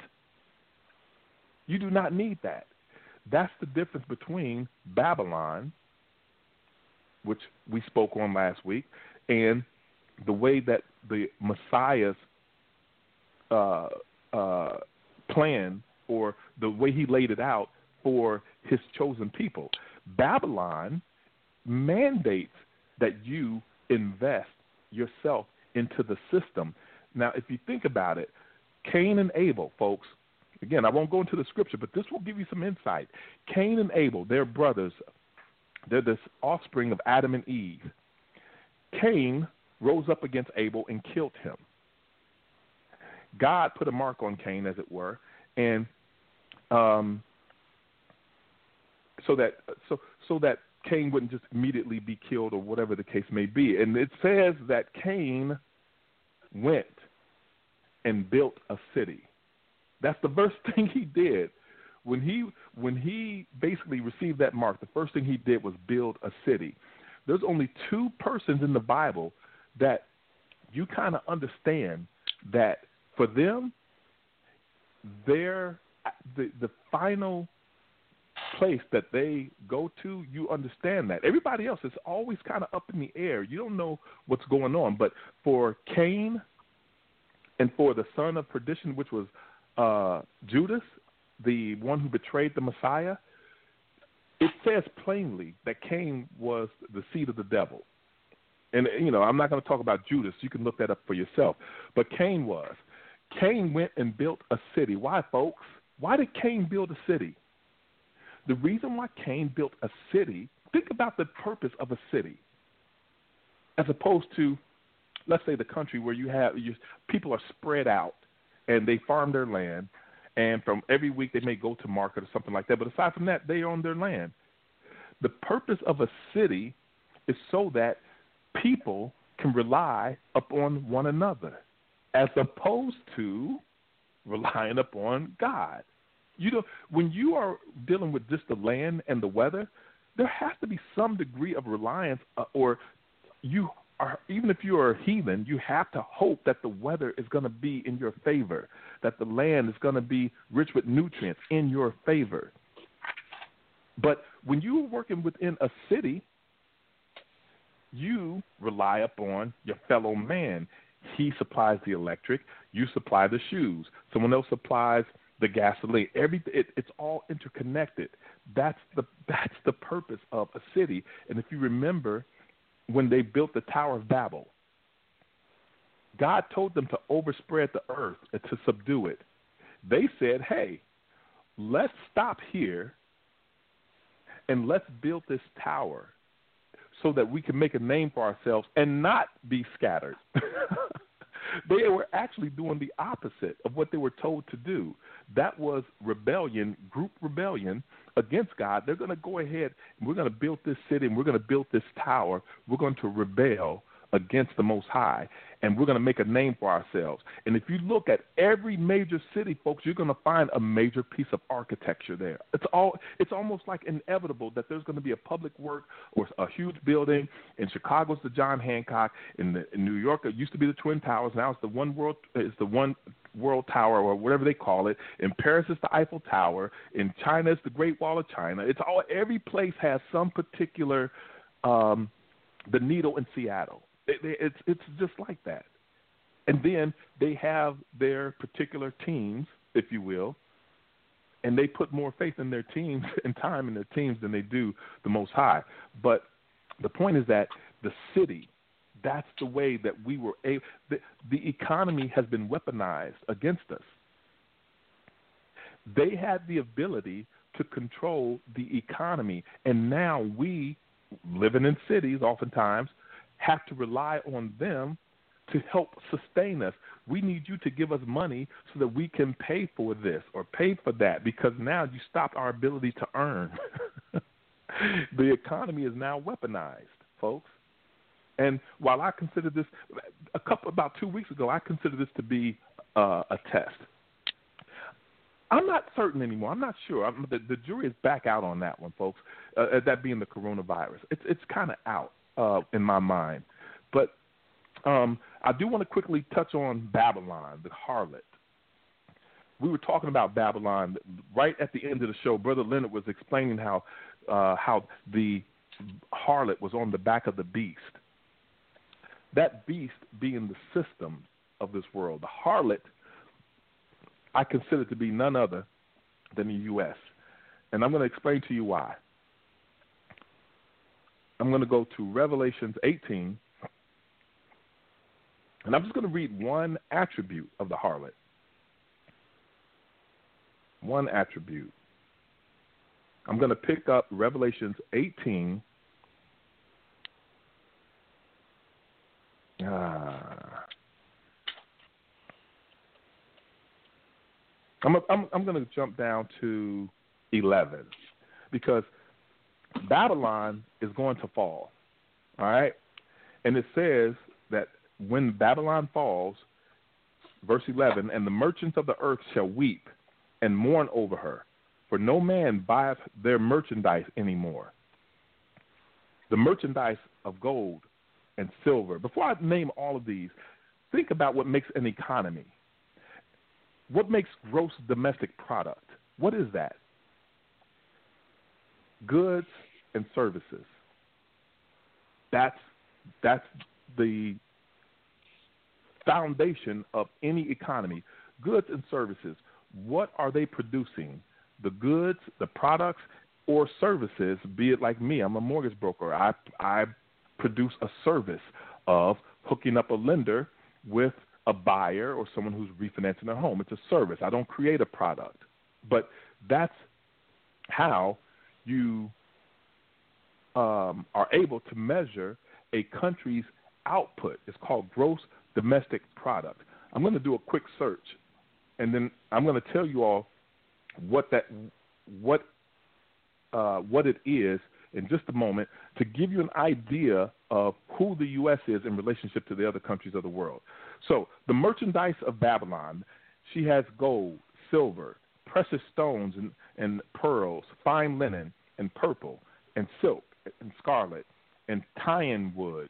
You do not need that. That's the difference between Babylon, which we spoke on last week, and the way that the Messiah's uh, uh, plan or the way he laid it out for his chosen people. Babylon mandates that you invest yourself into the system. Now, if you think about it, Cain and Abel, folks, again, I won't go into the scripture, but this will give you some insight. Cain and Abel, they're brothers, they're the offspring of Adam and Eve. Cain rose up against Abel and killed him. God put a mark on Cain, as it were, and um, so that so so that Cain wouldn't just immediately be killed or whatever the case may be. And it says that Cain went and built a city. That's the first [laughs] thing he did. When he when he basically received that mark, the first thing he did was build a city there's only two persons in the Bible that you kind of understand that for them, their the the final place that they go to, you understand that. Everybody else is always kind of up in the air. You don't know what's going on. But for Cain and for the son of perdition, which was uh, Judas, the one who betrayed the Messiah, it says plainly that Cain was the seed of the devil. And, you know, I'm not going to talk about Judas. You can look that up for yourself. But Cain was. Cain went and built a city. Why, folks? Why did Cain build a city? The reason why Cain built a city, think about the purpose of a city, as opposed to, let's say, the country where you have you, people are spread out and they farm their land and from every week they may go to market or something like that. But aside from that, they own their land. The purpose of a city is so that people can rely upon one another, as opposed to relying upon God. You know, when you are dealing with just the land and the weather, there has to be some degree of reliance, uh, or you are, even if you are a heathen, you have to hope that the weather is going to be in your favor, that the land is going to be rich with nutrients in your favor. But when you are working within a city, you rely upon your fellow man. He supplies the electric, you supply the shoes, someone else supplies the gasoline. Every it, it's all interconnected. That's the [laughs] that's the purpose of a city. And if you remember when they built the Tower of Babel. God told them to overspread the earth and to subdue it. They said, hey, let's stop here and let's build this tower so that we can make a name for ourselves and not be scattered. [laughs] they were actually doing the opposite of what they were told to do. That was rebellion, group rebellion against God. They're going to go ahead and we're going to build this city and we're going to build this tower. We're going to rebel against the Most High, and we're going to make a name for ourselves. And if you look at every major city, folks, you're going to find a major piece of architecture there. It's all it's almost like inevitable that there's going to be a public work or a huge building. In Chicago, it's the John Hancock. In, the, in New York, it used to be the Twin Towers. Now it's the One World. It's the One World Tower or whatever they call it. In Paris, it's the Eiffel Tower. In China, it's the Great Wall of China. It's all every place has some particular. Um, the needle in Seattle it's it's just like that. And then they have their particular teams, if you will, and they put more faith in their teams [laughs] and time in their teams than they do the Most High. But the point is that the city, that's the way that we were able. The, the economy has been weaponized against us. They had the ability to control the economy, and now we, living in cities, oftentimes have to rely on them to help sustain us. We need you to give us money so that we can pay for this or pay for that because now you stopped our ability to earn. [laughs] the economy is now weaponized, folks. And while I consider this a couple about two weeks ago, I considered this to be uh, a test. I'm not certain anymore. I'm not sure. I'm, the, the jury is back out on that one, folks. Uh, that being the coronavirus, it's it's kind of out uh, in my mind. But um, I do want to quickly touch on Babylon, the harlot. We were talking about Babylon right at the end of the show. Brother Leonard was explaining how uh, how the harlot was on the back of the beast. That beast being the system of this world. The harlot, I consider to be none other than the U.S. And I'm going to explain to you why. I'm going to go to Revelations 18, and I'm just going to read one attribute of the harlot. One attribute. I'm going to pick up Revelations 18. Ah. I'm, I'm, I'm going to jump down to 11 because Babylon is going to fall. All right? And it says that when Babylon falls, verse 11, and the merchants of the earth shall weep and mourn over her, for no man buyeth their merchandise anymore. The merchandise of gold and silver. Before I name all of these, think about what makes an economy. What makes gross domestic product? What is that? Goods and services. That's that's the foundation of any economy. Goods and services. What are they producing? The goods, the products, or services, be it like me, I'm a mortgage broker. I I produce a service of hooking up a lender with a buyer or someone who's refinancing their home. It's a service. I don't create a product. But that's how you um, are able to measure a country's output. It's called gross domestic product. I'm going to do a quick search, and then I'm going to tell you all what that what uh, what it is in just a moment to give you an idea of who the U.S. is in relationship to the other countries of the world. So, the merchandise of Babylon, she has gold, silver, precious stones and, and pearls, fine linen, and purple, and silk, and scarlet, and thyine wood,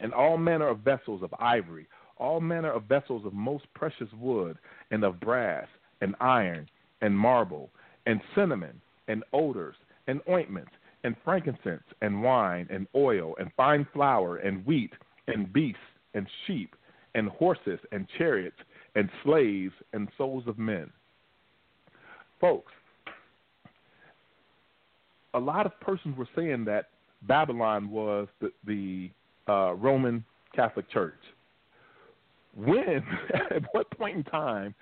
and all manner of vessels of ivory, all manner of vessels of most precious wood, and of brass, and iron, and marble, and cinnamon, and odors, and ointments, and frankincense, and wine, and oil, and fine flour, and wheat, and beasts, and sheep, and horses, and chariots, and slaves, and souls of men. Folks, a lot of persons were saying that Babylon was the, the uh, Roman Catholic Church. When, [laughs] at what point in time,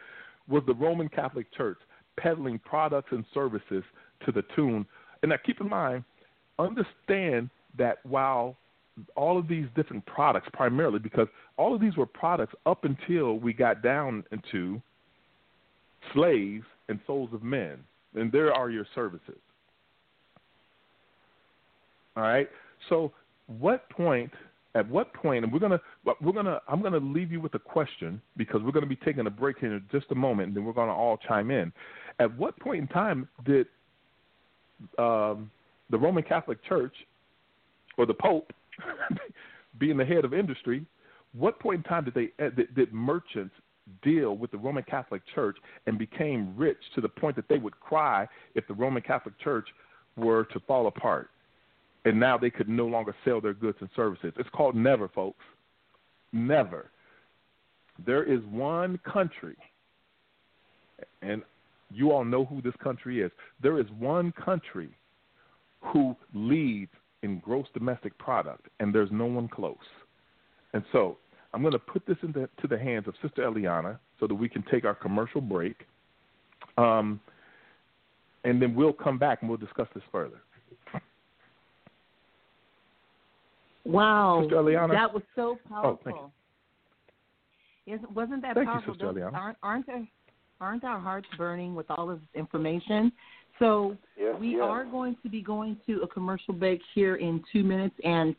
was the Roman Catholic Church peddling products and services to the tune? And now keep in mind, understand that while all of these different products, primarily because all of these were products up until we got down into slaves and souls of men, and there are your services. All right. So, what point at what point? and we're gonna we're gonna I'm gonna leave you with a question because we're gonna be taking a break here in just a moment, and then we're gonna all chime in. At what point in time did um, the Roman Catholic Church or the Pope, [laughs] being the head of industry, what point in time did they did, did merchants deal with the Roman Catholic Church and became rich to the point that they would cry if the Roman Catholic Church were to fall apart? and now they could no longer sell their goods and services. It's called never, folks. Never. There is one country, and you all know who this country is. There is one country who leads in gross domestic product, and there's no one close. And so I'm going to put this into to the hands of Sister Eliana so that we can take our commercial break. Um, and then we'll come back and we'll discuss this further. Wow, Sister Eliana? that was so Oh, powerful. thank you. Yes, wasn't that Thank you, powerful? Sister Don't- Eliana. Aren't aren't our, aren't our hearts burning with all this information? So Yes, we yes. are going to be going to a commercial break here in two minutes, and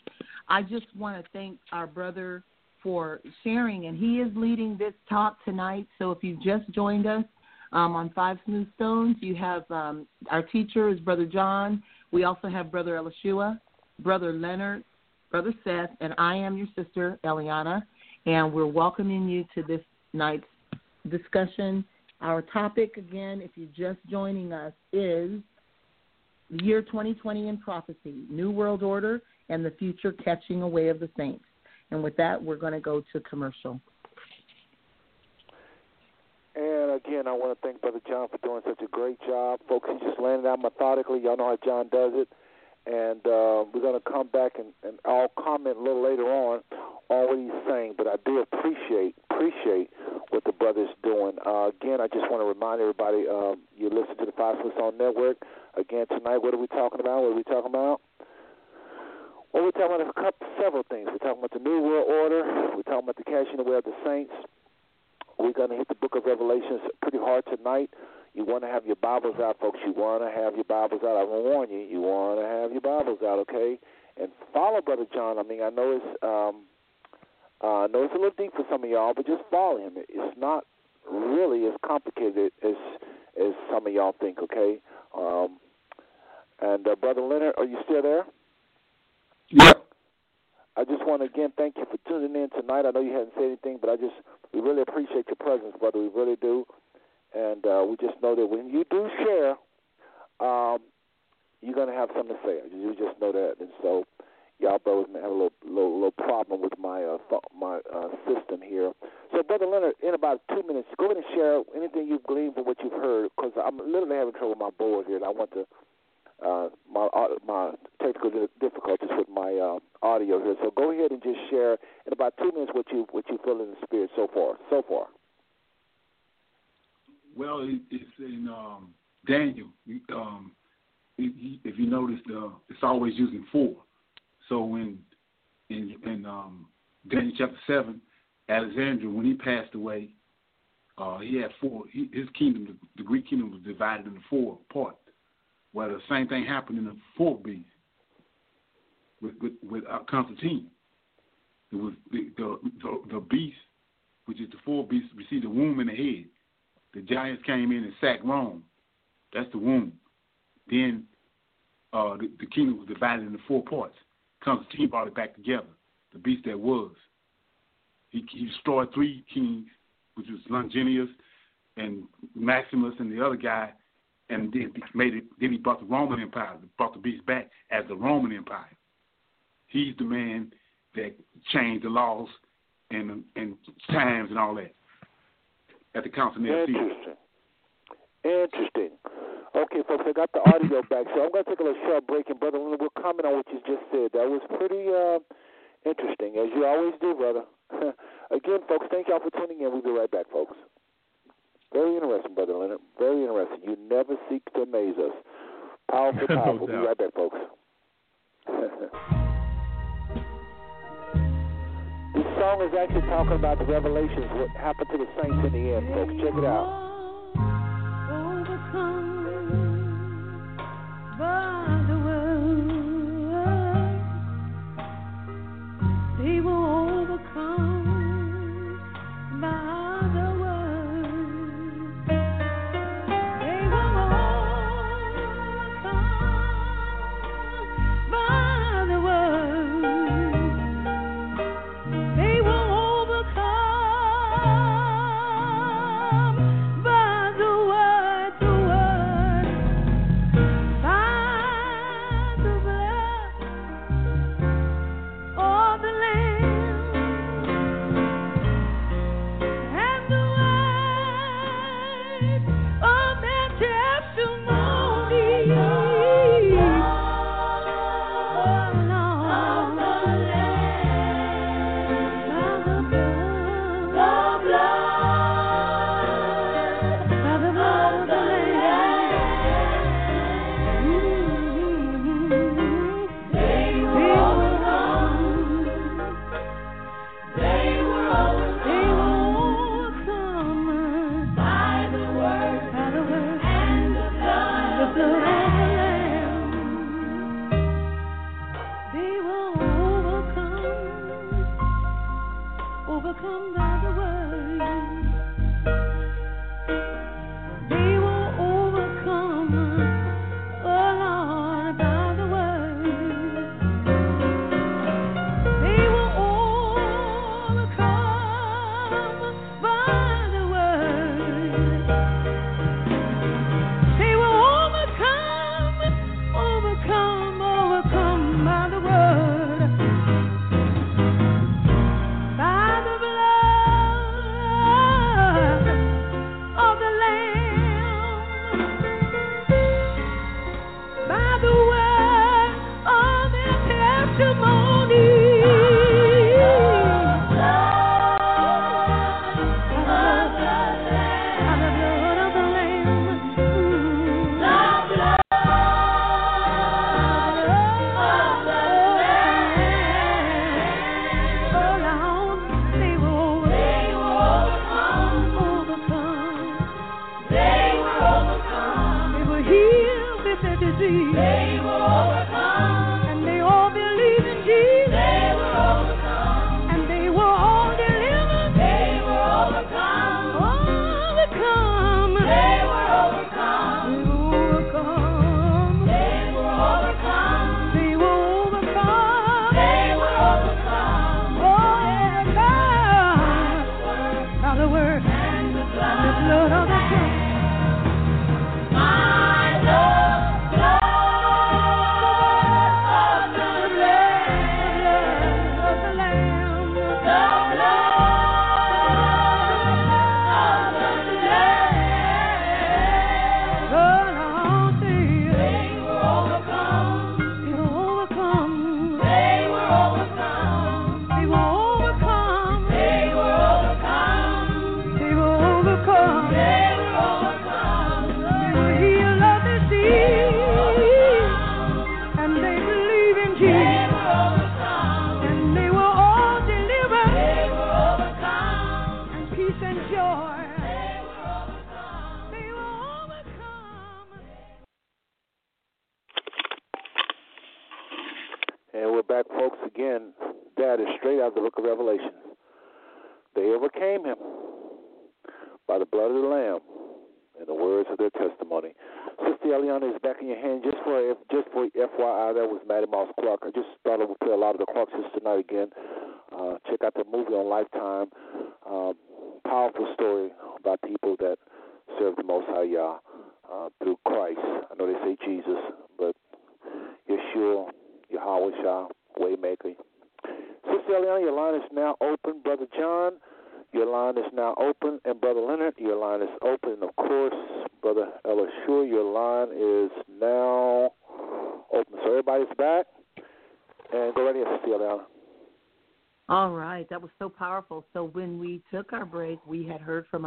I just want to thank our brother for sharing, and he is leading this talk tonight. So if you've just joined us um, on Five Smooth Stones, you have um, our teacher is Brother John. We also have Brother Elishua, Brother Leonard, Brother Seth, and I am your sister Eliana, and we're welcoming you to this night's discussion. Our topic, again, if you're just joining us, is the year 2020 in prophecy, New World Order, and the future catching away of the saints. And with that, we're going to go to commercial. And again, I want to thank Brother John for doing such a great job. Folks, he just landed out methodically. Y'all know how John does it. And uh, we're going to come back and, and I'll comment a little later on on what he's saying. But I do appreciate appreciate what the brother's doing. Uh, again, I just want to remind everybody um, you listen to the Five on Network. Again, tonight, what are we talking about? What are we talking about? Well, we're talking about a couple, several things. We're talking about the New World Order. We're talking about the catching away of the saints. We're going to hit the book of Revelations pretty hard tonight. You want to have your Bibles out, folks. You want to have your Bibles out. I'm going to warn you. You want to have your Bibles out, okay? And follow Brother John. I mean, I know it's um, uh, I know it's a little deep for some of y'all, but just follow him. It's not really as complicated as as some of y'all think, okay? Um, and uh, Brother Leonard, are you still there? I just want to again thank you for tuning in tonight. I know you hadn't said anything, but I just we really appreciate your presence, brother. We really do, and uh, we just know that when you do share, um, you're gonna have something to say. You just know that, and so y'all brothers may have a little little, little problem with my uh, th- my uh, system here. So, brother Leonard, in about two minutes, go ahead and share anything you've gleaned from what you've heard, because I'm literally having trouble with my board here, and I want to uh, my au- my technical difficulties with my uh, audio here. So go ahead and just share in about two minutes what you what you feel in the spirit so far. So far. Well, it, it's in um, Daniel. Um, if if you notice, uh, it's always using four. So in in um, Daniel chapter seven, Alexander, when he passed away, uh, he had four. He, his kingdom, the Greek kingdom, was divided into four parts. Well, the same thing happened in the fourth beast with with, with uh, Constantine. It was the, the the beast, which is the fourth beast, received the womb and the head. The giants came in and sacked Rome. That's the womb. Then uh, the, the kingdom was divided into four parts. Constantine brought it back together. The beast that was. He, he destroyed three kings, which was Longinus and Maximus and the other guy, and then he made it. Then he brought the Roman Empire, brought the beast back as the Roman Empire. He's the man that changed the laws and and times and all that at the Council Nicaea. Interesting. Interesting. Okay, folks, I got the audio back, so I'm going to take a little short break, and Brother we'll comment on what you just said. That was pretty uh, interesting, as you always do, brother. [laughs] Again, folks, thank y'all for tuning in. We'll be right back, folks. Very interesting, Brother Leonard. Very interesting. You never seek to amaze us. Powerful, [laughs] powerful. we'll be right back, folks. [laughs] this song is actually talking about the revelations, what happened to the saints in the end, folks. Check it out.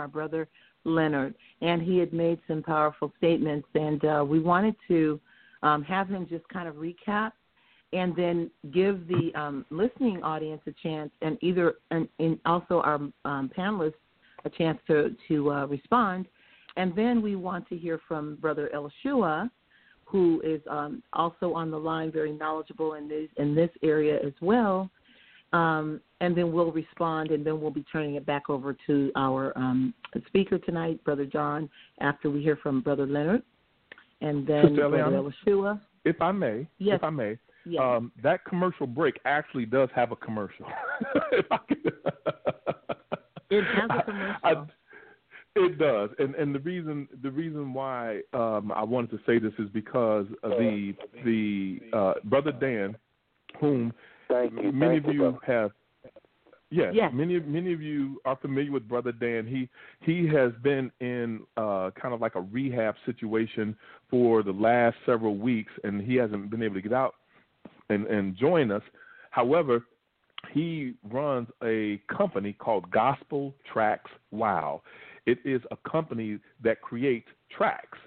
Brother Leonard, and he had made some powerful statements, and uh, we wanted to um, have him just kind of recap and then give the um, listening audience a chance, and either and, and also our um, panelists a chance to to uh, respond, and then we want to hear from Brother Elishua, who is um, also on the line, very knowledgeable in this in this area as well, um, and then we'll respond, and then we'll be turning it back over to our um, speaker tonight, Brother John, after we hear from Brother Leonard, and then Sister Brother Elishua. If I may, yes. if I may, yes. um, that commercial break actually does have a commercial. [laughs] it has a commercial. I, I, it does, and and the reason the reason why um, I wanted to say this is because the the uh, brother Dan, whom Thank you. Many Thank of you, have. Yes, yes, many many of you are familiar with Brother Dan. He he has been in uh, kind of like a rehab situation for the last several weeks, and he hasn't been able to get out and and join us. However, he runs a company called Gospel Tracts Wow. It is a company that creates tracks.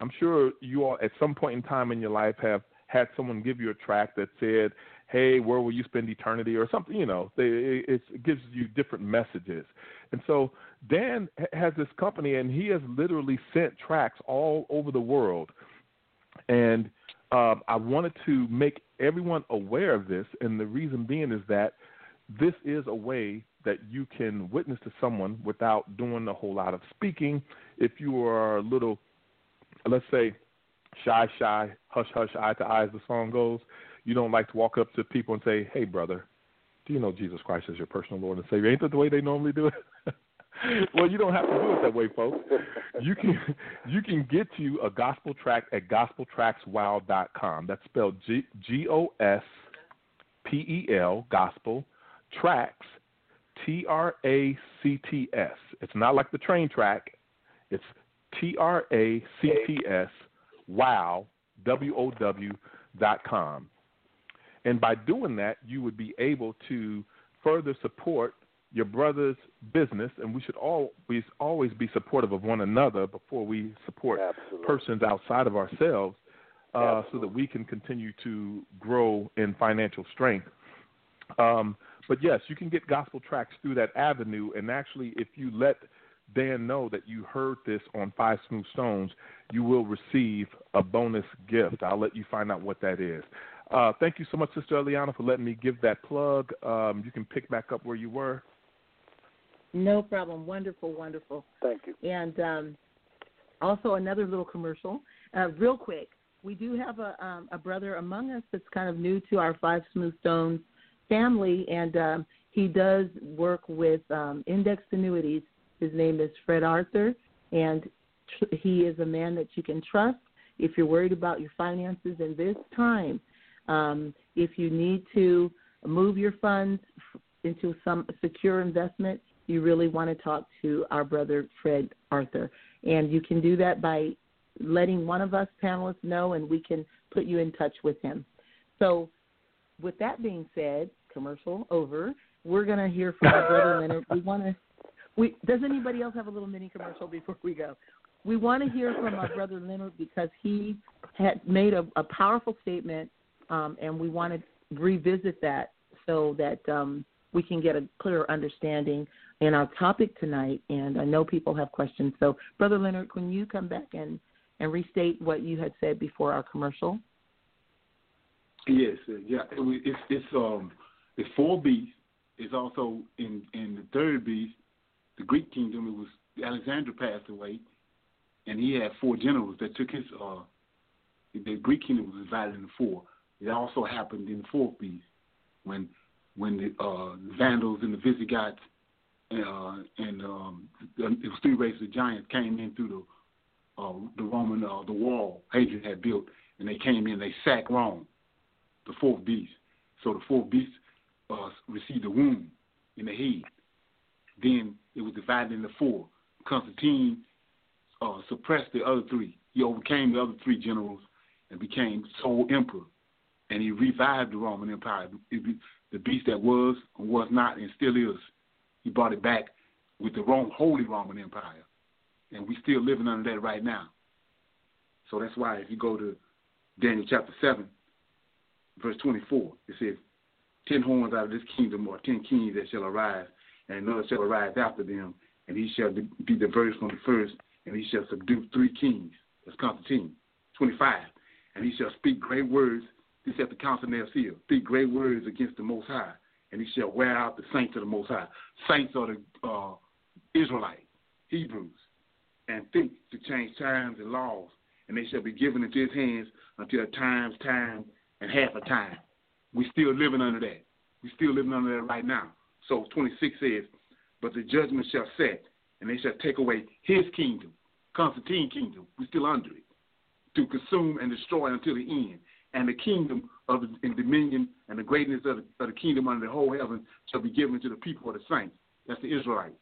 I'm sure you all at some point in time in your life have had someone give you a track that said, hey, where will you spend eternity or something? You know, they, it, it gives you different messages. And so Dan has this company, and he has literally sent tracks all over the world. And um, I wanted to make everyone aware of this, and the reason being is that this is a way that you can witness to someone without doing a whole lot of speaking. If you are a little, let's say, shy, shy, hush, hush, eye to eye, as the song goes, you don't like to walk up to people and say, "Hey, brother, do you know Jesus Christ as your personal Lord and Savior?" Ain't that the way they normally do it? [laughs] well, you don't have to do it that way, folks. You can you can get you a gospel track at gospeltractswow.com. That's spelled G G O S P E L gospel tracks T R A C T S. It's not like the train track. It's T R A C T S wow W O W dot com. And by doing that, you would be able to further support your brother's business, and we should always always be supportive of one another before we support Absolutely. persons outside of ourselves, uh, so that we can continue to grow in financial strength. Um, but yes, you can get gospel tracks through that avenue, and actually, if you let Dan know that you heard this on Five Smooth Stones, you will receive a bonus gift. I'll let you find out what that is. Uh, thank you so much, Sister Eliana, for letting me give that plug. Um, you can pick back up where you were. No problem. Wonderful, wonderful. Thank you. And um, also another little commercial, uh, real quick. We do have a um, a brother among us that's kind of new to our Five Smooth Stones family, and um, he does work with um, indexed annuities. His name is Fred Arthur, and tr- he is a man that you can trust if you're worried about your finances in this time. Um, if you need to move your funds into some secure investment, you really want to talk to our brother Fred Arthur. And you can do that by letting one of us panelists know, and we can put you in touch with him. So, with that being said, commercial over. We're going to hear from our brother [laughs] Leonard. We want to. We does anybody else have a little mini commercial before we go? We want to hear from our brother Leonard because he had made a, a powerful statement, um, and we want to revisit that so that um, we can get a clearer understanding in our topic tonight. And I know people have questions. So, Brother Leonard, can you come back and, and restate what you had said before our commercial? Yes, yeah. It, it's it's um it's four beasts. It's also in in the third beast, the Greek kingdom. It was Alexander passed away, and he had four generals that took his. uh The Greek kingdom was divided into four. It also happened in the fourth beast when when the uh, Vandals and the Visigoths uh, and um, it was three races of giants came in through the uh, the Roman uh, the wall Hadrian had built, and they came in. They sacked Rome, the fourth beast. So the fourth beast uh, received a wound in the head. Then it was divided into four. Constantine uh, suppressed the other three. He overcame the other three generals and became sole emperor. And he revived the Roman Empire. The beast that was and was not and still is. He brought it back with the Rome, Holy Roman Empire. And we still living under that right now. So that's why if you go to Daniel chapter 7, verse 24, it says, Ten horns out of this kingdom are ten kings that shall arise, and another shall arise after them, and he shall be be diverse from the first, and he shall subdue three kings. That's Constantine. 25. And he shall speak great words. This at the council of Nicaea. Speak great words against the Most High, and he shall wear out the saints of the Most High. Saints are the uh, Israelites, Hebrews, and think to change times and laws, and they shall be given into his hands until a time's time and half a time. We still living under that. We still living under that right now. So 26 says, but the judgment shall set, and they shall take away his kingdom, Constantine kingdom. We still under it, to consume and destroy until the end. And the kingdom of the dominion and the greatness of the, of the kingdom under the whole heaven shall be given to the people of the saints. That's the Israelites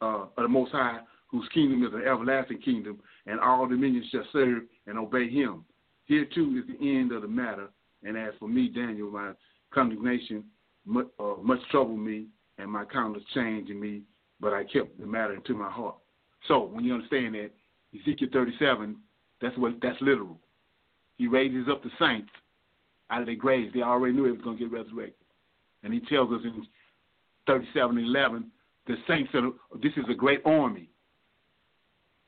uh, of the Most High, whose kingdom is an everlasting kingdom, and all dominions shall serve and obey him. Here too is the end of the matter. And as for me, Daniel, my condemnation much, uh, much troubled me, and my countenance changed in me, but I kept the matter into my heart. So when you understand that, Ezekiel 37, that's what that's literal. He raises up the saints out of their graves. They already knew it was going to get resurrected, and he tells us in 37 11, the saints are this is a great army.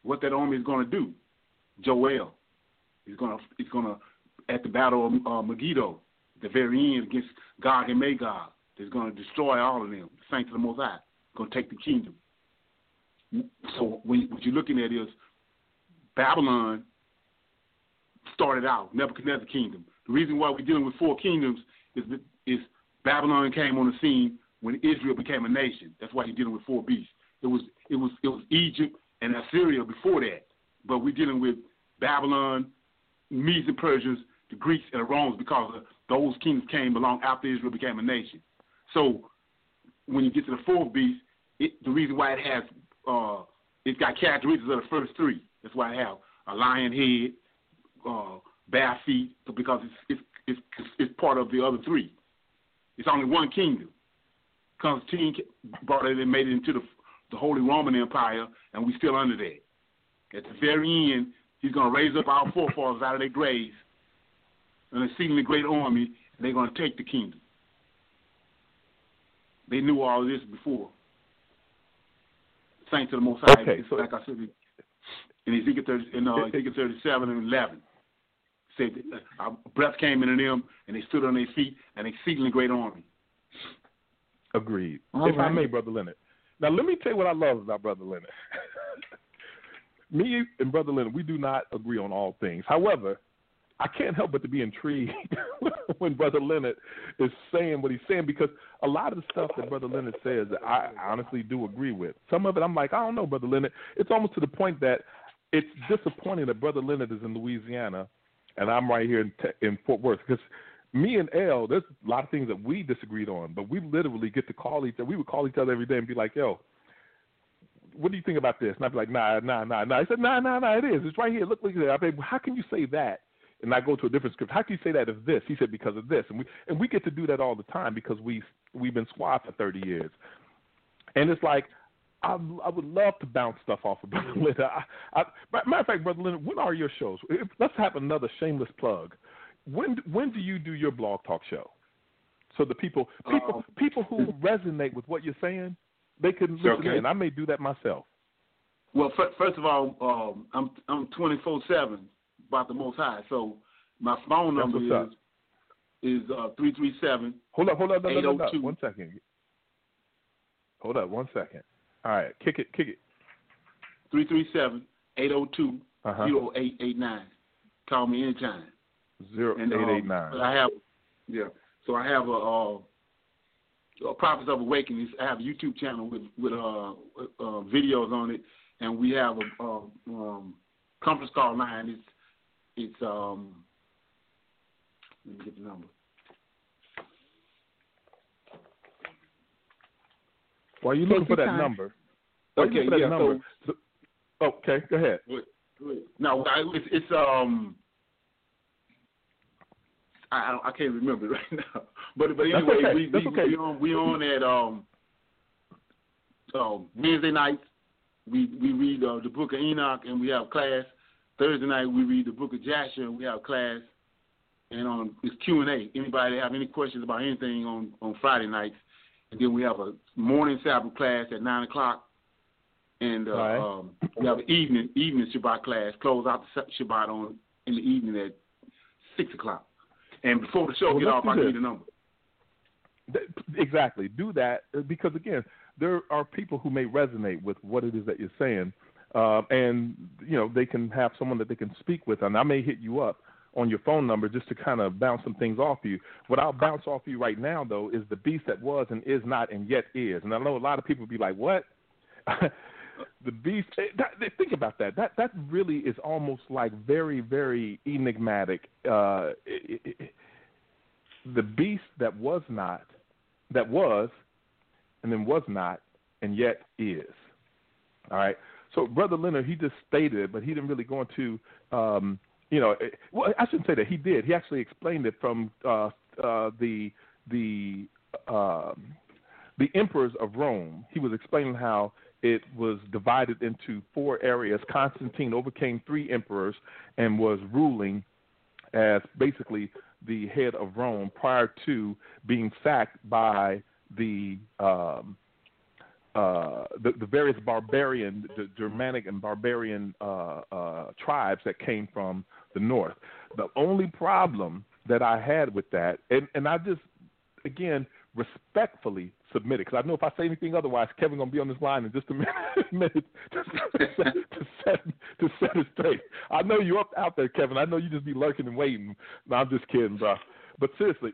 What that army is going to do, Joel, is going to is going to at the battle of uh, Megiddo, the very end against Gog and Magog, that's going to destroy all of them. The saints of the Most High going to take the kingdom. So what you're looking at is Babylon started out Nebuchadnezzar's kingdom. The reason why we're dealing with four kingdoms is is Babylon came on the scene when Israel became a nation. That's why you're dealing with four beasts. It was it was it was Egypt and Assyria before that, but we're dealing with Babylon, Medes and Persians, the Greeks and the Romans because those kings came along after Israel became a nation. So when you get to the fourth beast, it, the reason why it has uh, it's got characteristics of the first three. That's why I have a lion head, uh, bear feet, because it's, it's it's it's part of the other three. It's only one kingdom. Constantine brought it and made it into the the Holy Roman Empire, and we're still under that. At the very end, he's going to raise up our forefathers out of their graves, an exceedingly great army, and they're going to take the kingdom. They knew all this before. Saints of the Most High. Okay, so like I said, in Ezekiel 30, in uh, Ezekiel 37 and 11, said uh, breath came into them, and they stood on their feet, an exceedingly great army. Agreed. All if I may, Brother Leonard. Now, let me tell you what I love about Brother Leonard. [laughs] me and Brother Leonard, we do not agree on all things. However, I can't help but to be intrigued [laughs] when Brother Leonard is saying what he's saying because a lot of the stuff that Brother Leonard says, I honestly do agree with. Some of it, I'm like, I don't know, Brother Leonard. It's almost to the point that it's disappointing that Brother Leonard is in Louisiana and I'm right here in, in Fort Worth because me and L, there's a lot of things that we disagreed on, but we literally get to call each other. We would call each other every day and be like, yo, what do you think about this? And I'd be like, nah, nah, nah, nah. He said, nah, nah, nah, it is. It's right here. Look, look at it. I said, how can you say that? And I go to a different script. How can you say that of this? He said, because of this. And we and we get to do that all the time because we we've been squad for 30 years. And it's like, I, I would love to bounce stuff off of [laughs] Brother Leonard. I, I, matter of fact, Brother Leonard, when are your shows? If, let's have another shameless plug. When when do you do your blog talk show? So the people people Um, people who [laughs] resonate with what you're saying, they can listen Okay. in. I may do that myself. Well, f- first of all, um, I'm I'm 24 seven about the Most High. So my phone number is is uh, 337. Hold up, hold up, no, no, no, no. 802. One second. Hold up, one second. All right, kick it, kick it. 337-802-0889. Uh-huh. Call me anytime. Zero And, um, eight nine. but I have, yeah. So I have a, uh, a Prophets of Awakening. I have a YouTube channel with with uh, uh, videos on it, and we have a, a um, conference call line. It's it's um. Let me get the number. While you Take looking for your that time. number, Okay, looking that yeah, number. So, okay, go ahead. No, I, it's, it's um. I I, don't, I can't remember [laughs] right now, but but anyway, okay. we That's we, okay. we on we on at um. Um, Wednesday nights, we we read uh, the Book of Enoch and we have class. Thursday night we read the Book of Jasher and we have class. And on it's Q and A. Anybody have any questions about anything on on Friday nights? And then we have a morning Sabbath class at nine o'clock. And uh, Right. um, we have an evening evening Shabbat class. Close out the Shabbat on in the evening at six o'clock. And before the show Well, get off, I give you this. number. Exactly. Do that uh, because again, there are people who may resonate with what it is that you're saying, uh, and you know they can have someone that they can speak with, and I may hit you up on your phone number just to kind of bounce some things off you. What I'll bounce off you right now though is the beast that was and is not and yet is, and I know a lot of people be like, what? [laughs] the beast. eh, That, think about that. That that really is almost like very very enigmatic. Uh, it, it, it, the beast that was not, that was, and then was not, and yet is. All right. So Brother Leonard, he just stated but he didn't really go into, um, you know, eh, well, I shouldn't say that. He did. He actually explained it from uh, uh, the the um, the emperors of Rome. He was explaining how it was divided into four areas. Constantine overcame three emperors and was ruling as basically the head of Rome prior to being sacked by the um, uh, the, the various barbarian, the Germanic and barbarian uh, uh, tribes that came from the north. The only problem that I had with that, and, and I just again respectfully submitted. Because I know if I say anything otherwise, Kevin gonna be on this line in just a [laughs] minute, [laughs] to, set, to set to set it straight. I know you up out there, Kevin. I know you just be lurking and waiting. No, I'm just kidding, bro. But seriously,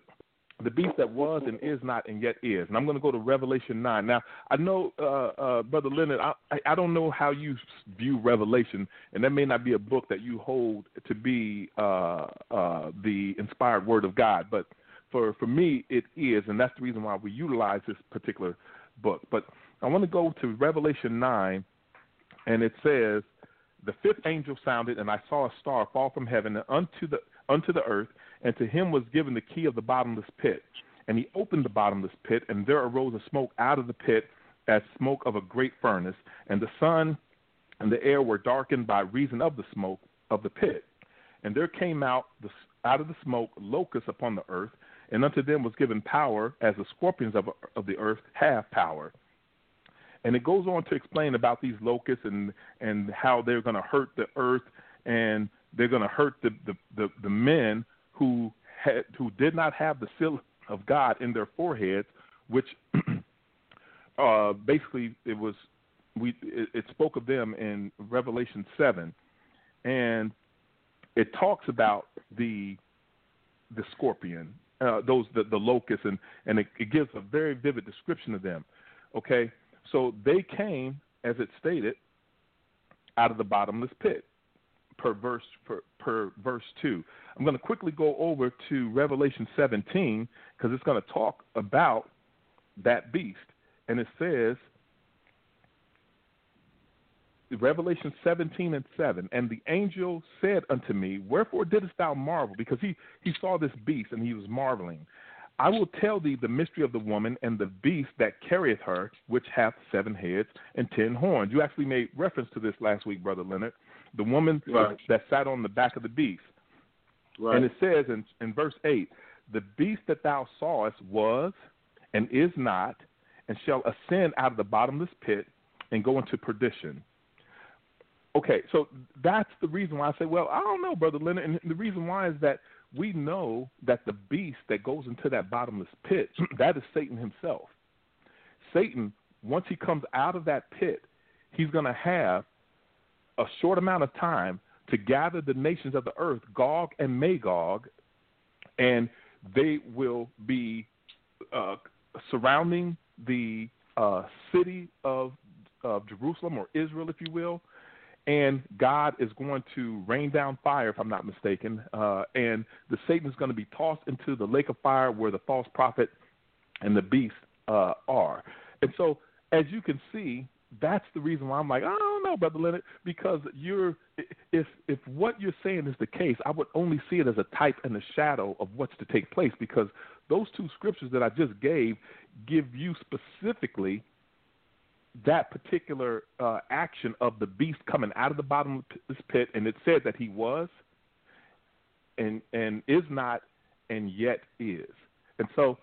the beast that was and is not and yet is. And I'm going to go to Revelation 9. Now, I know, uh, uh, Brother Leonard, I, I don't know how you view Revelation, and that may not be a book that you hold to be uh, uh, the inspired word of God, but for, for me, it is, and that's the reason why we utilize this particular book. But I want to go to Revelation 9, and it says, The fifth angel sounded, and I saw a star fall from heaven unto the, unto the earth and to him was given the key of the bottomless pit. And he opened the bottomless pit, and there arose a smoke out of the pit as smoke of a great furnace, and the sun and the air were darkened by reason of the smoke of the pit. And there came out the, out of the smoke locusts upon the earth, and unto them was given power, as the scorpions of, of the earth have power. And it goes on to explain about these locusts and and how they're going to hurt the earth and they're going to hurt the, the the the men who had who did not have the seal of God in their foreheads, which [clears throat] uh, basically it was we it, it spoke of them in Revelation seven, and it talks about the the scorpion, uh, those the, the locusts, and and it, it gives a very vivid description of them. Okay, so they came, as it stated, out of the bottomless pit per verse per, per verse 2. I'm going to quickly go over to Revelation 17 because it's going to talk about that beast. And it says, Revelation 17 and 7, and the angel said unto me, Wherefore didst thou marvel? Because he, he saw this beast and he was marveling. I will tell thee the mystery of the woman and the beast that carrieth her, which hath seven heads and ten horns. You actually made reference to this last week, Brother Leonard the woman right. that sat on the back of the beast. Right. And it says in, in verse 8, the beast that thou sawest was and is not, and shall ascend out of the bottomless pit and go into perdition. Okay, so that's the reason why I say, well, I don't know, Brother Leonard. And the reason why is that we know that the beast that goes into that bottomless pit, [clears throat] that is Satan himself. Satan, once he comes out of that pit, he's going to have a short amount of time to gather the nations of the earth, Gog and Magog, and they will be uh, surrounding the uh, city of, of Jerusalem or Israel, if you will. And God is going to rain down fire, if I'm not mistaken. Uh, and the Satan is going to be tossed into the lake of fire where the false prophet and the beast uh, are. And so, as you can see, that's the reason why I'm like, I don't know, brother Leonard, because you're if if what you're saying is the case, I would only see it as a type and a shadow of what's to take place because those two scriptures that I just gave give you specifically that particular uh, action of the beast coming out of the bottom of this pit, and it said that he was, and and is not, and yet is, and so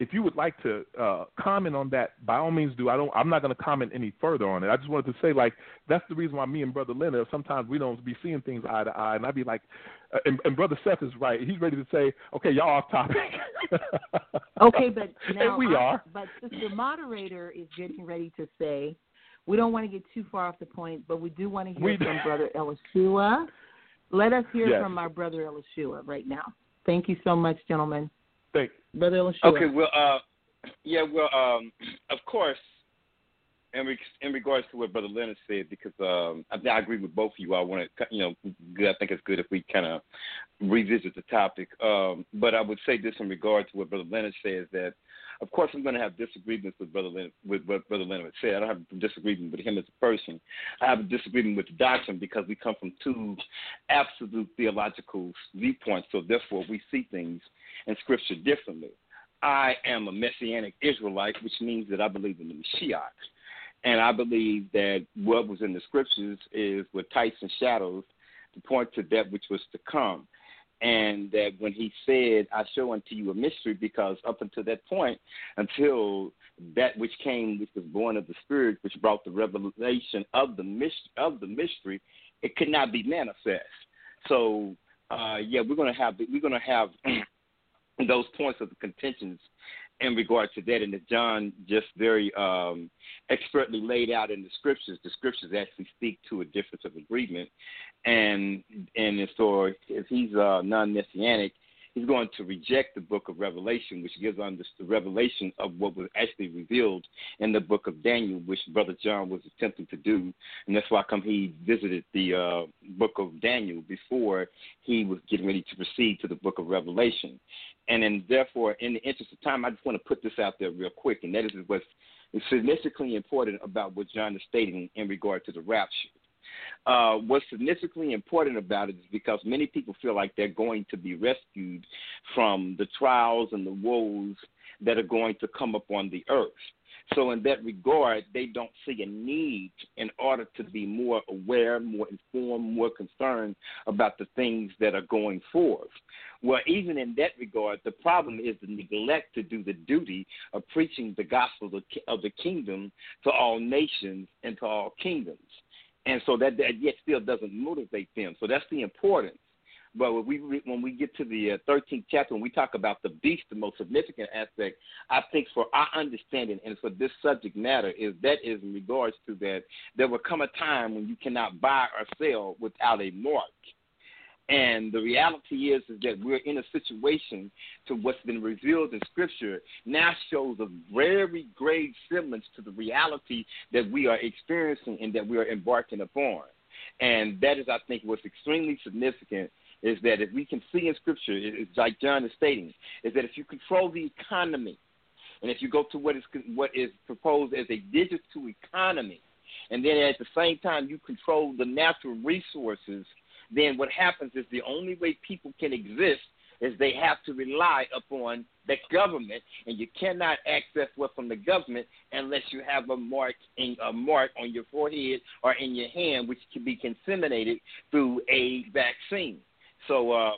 if you would like to uh, comment on that, by all means do. I don't. I'm not going to comment any further on it. I just wanted to say, like, that's the reason why me and Brother Leonard sometimes we don't be seeing things eye to eye, and I'd be like, uh, and, and Brother Seth is right. He's ready to say, okay, y'all off topic. [laughs] okay, but [laughs] now and we I, are. But the moderator is getting ready to say, we don't want to get too far off the point, but we do want to hear we from [laughs] Brother Elishua. Let us hear yes. from our brother Elishua right now. Thank you so much, gentlemen. Thank Brother Elishua. Okay, well, uh, yeah, well, um, of course, in, re- in regards to what Brother Leonard said, because um, I, I agree with both of you. I want to, you know, good, I think it's good if we kind of revisit the topic. Um, but I would say this in regard to what Brother Leonard says that, of course, I'm going to have disagreements with Brother Leonard, with what Brother Leonard said. I don't have a disagreement with him as a person. I have a disagreement with the doctrine because we come from two absolute theological viewpoints. So therefore, we see things in Scripture differently. I am a Messianic Israelite, which means that I believe in the Mashiach. And I believe that what was in the Scriptures is with types and shadows to point to that which was to come. And that when he said, I show unto you a mystery, because up until that point, until that which came, which was born of the Spirit, which brought the revelation of the mystery, of the mystery, it could not be manifest. So, uh, yeah, we're gonna have we're gonna have [clears throat] those points of the contentions in regard to that, and that John just very um, expertly laid out in the scriptures. The scriptures actually speak to a difference of agreement, and and so if he's uh, non-messianic, he's going to reject the book of Revelation, which gives us the revelation of what was actually revealed in the book of Daniel, which Brother John was attempting to do. And that's why come he visited the uh, book of Daniel before he was getting ready to proceed to the book of Revelation. And then, therefore, in the interest of time, I just want to put this out there real quick, and that is what's significantly important about what John is stating in regard to the rapture. Uh, what's significantly important about it is because many people feel like they're going to be rescued from the trials and the woes that are going to come upon the earth. So, in that regard, they don't see a need in order to be more aware, more informed, more concerned about the things that are going forth. Well, even in that regard, the problem is the neglect to do the duty of preaching the gospel of the kingdom to all nations and to all kingdoms and so that, that yet still doesn't motivate them. So that's the importance. But when we when we get to the uh, 13th chapter, when we talk about the beast, the most significant aspect, I think for our understanding and for this subject matter is that is in regards to that there will come a time when you cannot buy or sell without a mark. And the reality is, is that we're in a situation to what's been revealed in Scripture now shows a very grave semblance to the reality that we are experiencing and that we are embarking upon. And that is, I think, what's extremely significant is that if we can see in Scripture, it's like John is stating, is that if you control the economy, and if you go to what is what is proposed as a digital economy, and then at the same time you control the natural resources – then what happens is the only way people can exist is they have to rely upon the government, and you cannot access what from the government unless you have a mark in, a mark on your forehead or in your hand, which can be disseminated through a vaccine. So uh,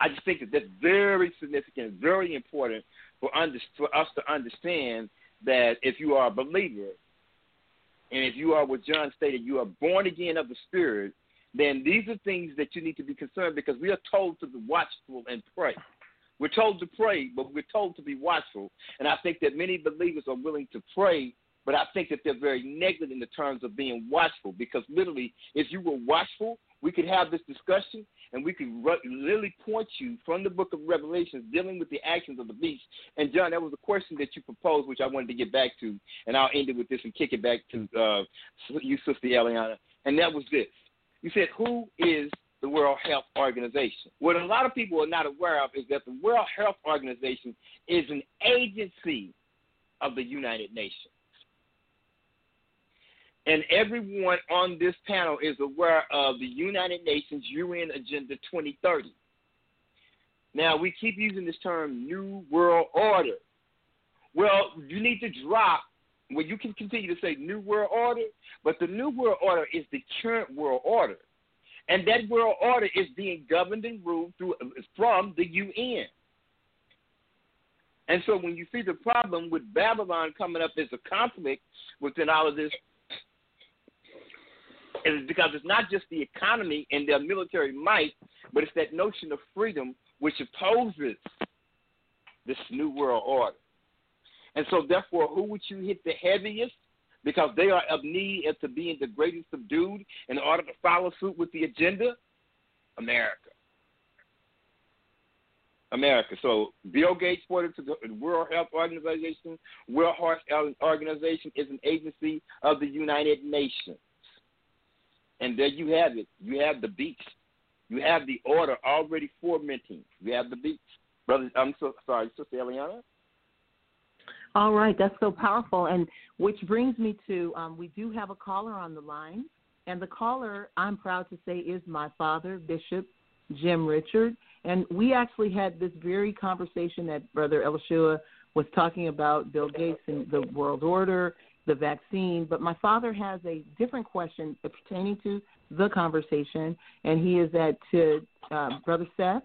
I just think that that's very significant, very important for, under, for us to understand that if you are a believer, and if you are what John stated, you are born again of the Spirit, then these are things that you need to be concerned because we are told to be watchful and pray. We're told to pray, but we're told to be watchful. And I think that many believers are willing to pray, but I think that they're very negligent in the terms of being watchful because literally, if you were watchful, we could have this discussion and we could literally point you from the book of Revelations dealing with the actions of the beast. And John, that was a question that you proposed, which I wanted to get back to, and I'll end it with this and kick it back to uh, you, Sister Eliana. And that was this you said, who is the World Health Organization? What a lot of people are not aware of is that the World Health Organization is an agency of the United Nations. And everyone on this panel is aware of the United Nations UN Agenda 2030. Now, we keep using this term New World Order. Well, you need to drop well, you can continue to say New World Order, but the New World Order is the current world order. And that world order is being governed and ruled through from the UN. And so when you see the problem with Babylon coming up as a conflict within all of this, it's because it's not just the economy and their military might, but it's that notion of freedom which opposes this new world order. And so, therefore, who would you hit the heaviest? Because they are of need as to being the greatest subdued in order to follow suit with the agenda? America. America. So Bill Gates, according to the World Health Organization, World Health Organization is an agency of the United Nations. And there you have it. You have the beast. You have the order already fomenting. You have the beast. Brother, I'm so sorry, Sister Eliana. All right, that's so powerful. And which brings me to um, we do have a caller on the line. And the caller, I'm proud to say, is my father, Bishop Jim Richard. And we actually had this very conversation that Brother Elishua was talking about Bill Gates and the world order, the vaccine. But my father has a different question pertaining to the conversation, and he is at to uh, Brother Seth.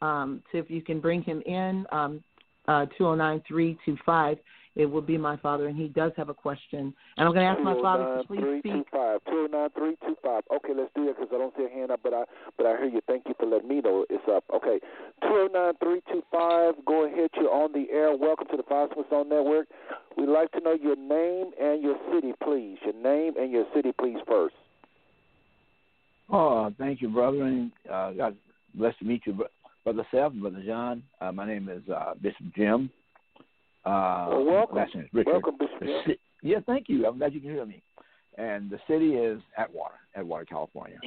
Um, to if you can bring him in, um, uh, 209325. it will be my father, and he does have a question. And I'm going to ask my father to please speak. 209-325. Okay, let's do it because I don't see a hand up, but I but I hear you. Thank you for letting me know it's up. Okay, 209-325. Go ahead. You're on the air. Welcome to the Five Smooth Stones Network. We'd like to know your name and your city, please. Your name and your city, please, first. Oh, thank you, brother, and uh, God bless to meet you, brother Seth, brother John. Uh, my name is uh, Bishop Jim. Uh, well, welcome. Last name is Richard. Welcome, Bishop Jim. Yeah, thank you. I'm glad you can hear me. And the city is Atwater, Atwater, California.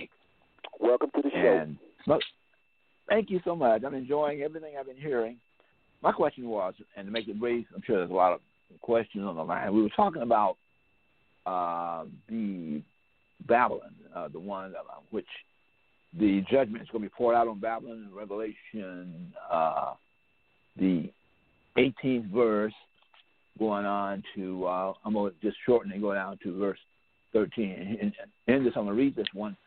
Welcome to the show. And thank you so much. I'm enjoying everything I've been hearing. My question was, and to make it brief, I'm sure there's a lot of questions on the line. We were talking about uh, the Babylon, uh, the one uh, which the judgment is going to be poured out on Babylon in Revelation, uh, the 18th verse, going on to, uh, I'm going to just shorten and go down to verse 13. And this, I'm going to read this one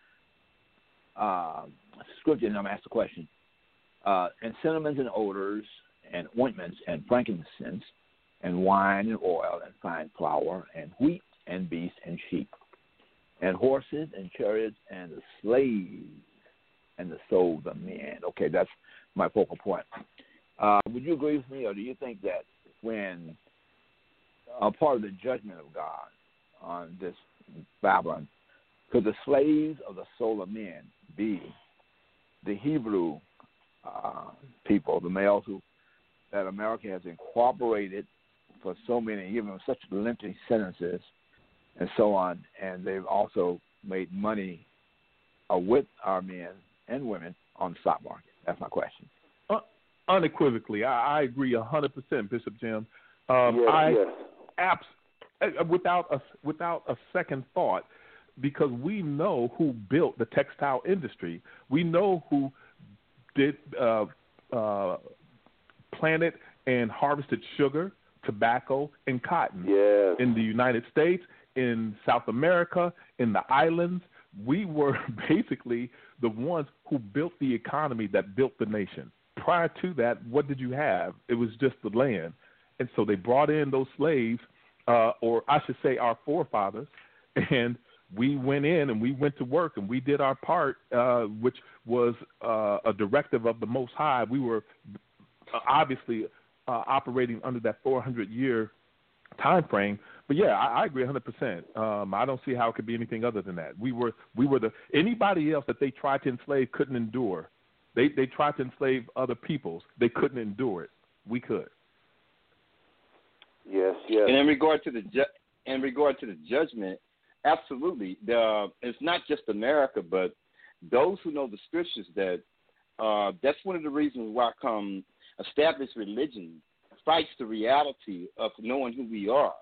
uh, scripture and I'm going to ask the question. Uh, and cinnamons and odors and ointments and frankincense and wine and oil and fine flour and wheat and beasts and sheep and horses and chariots and slaves and the souls of men. Okay, that's my focal point. Uh, would you agree with me, or do you think that when a part of the judgment of God on this Babylon, could the slaves of the soul of men be the Hebrew uh, people, the males who that America has incorporated for so many, given such lengthy sentences and so on, and they've also made money uh, with our men and women on the stock market. That's my question. Uh, unequivocally, I, I agree hundred percent, Bishop Jim. Um, yes, I yes. abs- uh, without a without a second thought, because we know who built the textile industry. We know who did uh, uh, planted and harvested sugar, tobacco, and cotton yes. in the United States in South America, in the islands. We were [laughs] basically the ones who built the economy that built the nation. Prior to that, what did you have? It was just the land. And so they brought in those slaves, uh, or I should say our forefathers, [laughs] and we went in and we went to work and we did our part, uh, which was uh, a directive of the Most High. We were uh, obviously uh, operating under that 400 year time frame. But yeah, I, I agree 100%. Um, I don't see how it could be anything other than that. We were we were the anybody else that they tried to enslave couldn't endure. They they tried to enslave other peoples. They couldn't endure it. We could. Yes, yes. And in regard to the ju- in regard to the judgment, absolutely. The, it's not just America, but those who know the scriptures that uh, that's one of the reasons why come established religion fights the reality of knowing who we are,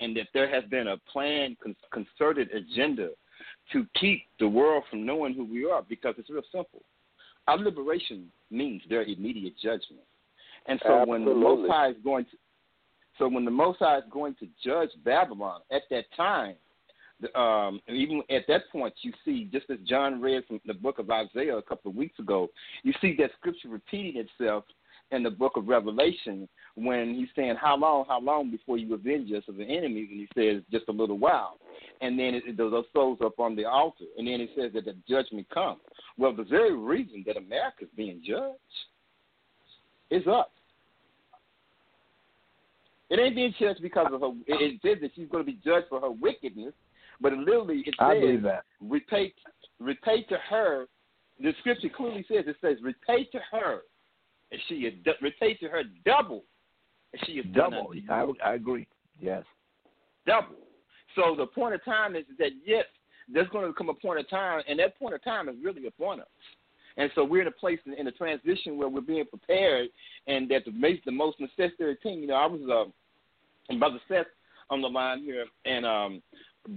and that there has been a planned, concerted agenda to keep the world from knowing who we are. Because it's real simple. Our liberation means their immediate judgment, and so Absolutely. when the Most High is going to, so when the Most High is going to judge Babylon at that time, um, and even at that point, you see, just as John read from the book of Isaiah a couple of weeks ago, you see that scripture repeating itself in the book of Revelation when he's saying, How long, how long before you avenge us of the enemies? And he says, Just a little while. And then it, those souls up on the altar. And then it says that the judgment comes. Well, the very reason that America is being judged is us. It ain't being judged because of her. It, it says that she's going to be judged for her wickedness, but literally it I says, believe that. repay, repay to her. The scripture clearly says it says, repay to her, and she repay to her double, she is Double. I, I agree. Yes. double. So the point of time is that yes, there's going to come a point of time, and that point of time is really upon us. And so we're in a place in, in a transition where we're being prepared, and that makes the most necessary thing. You know, I was uh, and Brother Seth on the line here, and um,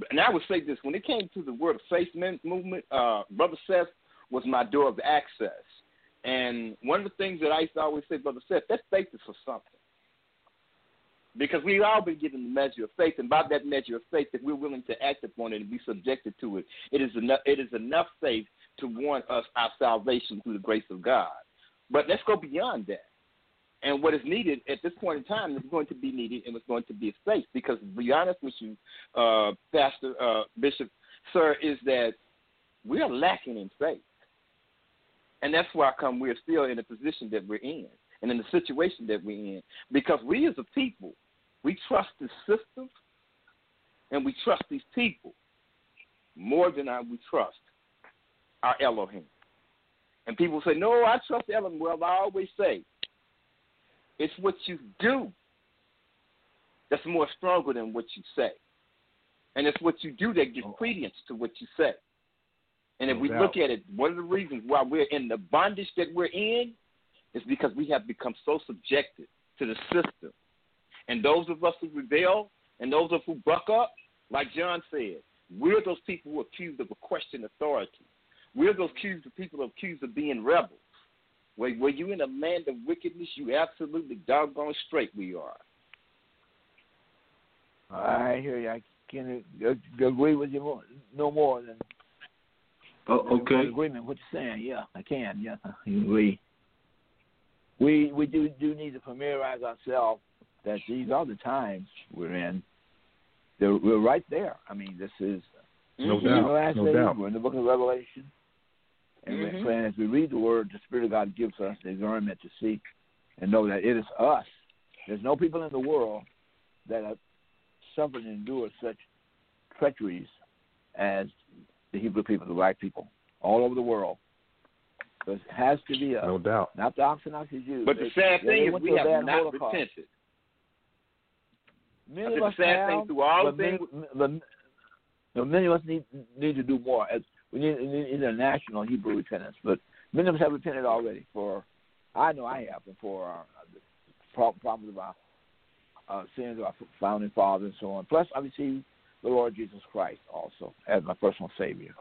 and I would say this: when it came to the word of faith movement, uh, Brother Seth was my door of access. And one of the things that I used to always say, Brother Seth, that faith is for something. Because we've all been given the measure of faith, and by that measure of faith, if we're willing to act upon it and be subjected to it, it is enough. It is enough faith to warrant us our salvation through the grace of God. But let's go beyond that. And what is needed at this point in time is going to be needed and it's going to be faith. Because to be honest with you, uh, Pastor uh, Bishop, sir, is that we are lacking in faith. And that's why come we're still in the position that we're in and in the situation that we're in. Because we as a people, we trust the system and we trust these people more than I, we trust our Elohim. And people say, no, I trust Elohim. Well, I always say, it's what you do that's more stronger than what you say. And it's what you do that gives oh. credence to what you say. And if we look at it, one of the reasons why we're in the bondage that we're in is because we have become so subjected to the system. And those of us who rebel and those of us who buck up, like John said, we're those people who are accused of a question authority. We're those accused of people accused of being rebels. Were, were you in a land of wickedness? You absolutely doggone straight we are. I hear you. I can agree with you more, no more than. Oh, okay. Agreement. What you're saying? Yeah, I can. Yeah, I agree. We we do do need to familiarize ourselves that these are the times we're in. They're, we're right there. I mean, this is no doubt. The last no days. doubt. We're in the book of Revelation. And mm-hmm. when, as we read the word, the Spirit of God gives us the discernment to see and know that it is us. There's no people in the world that have suffered and endured such treacheries as the Hebrew people, the black people, all over the world. So it has to be us. No doubt. Not the Orthodox Jews. But the sad thing is we have not Holocaust. repented. Many of us sad have, thing through all but the many, things. The, many of us need need to do more. As we need, we need international Hebrew repentance, but many of us have repented already. For I know I have, and for our uh, problems of our uh, sins of our founding fathers and so on. Plus, I receive the Lord Jesus Christ also as my personal Savior.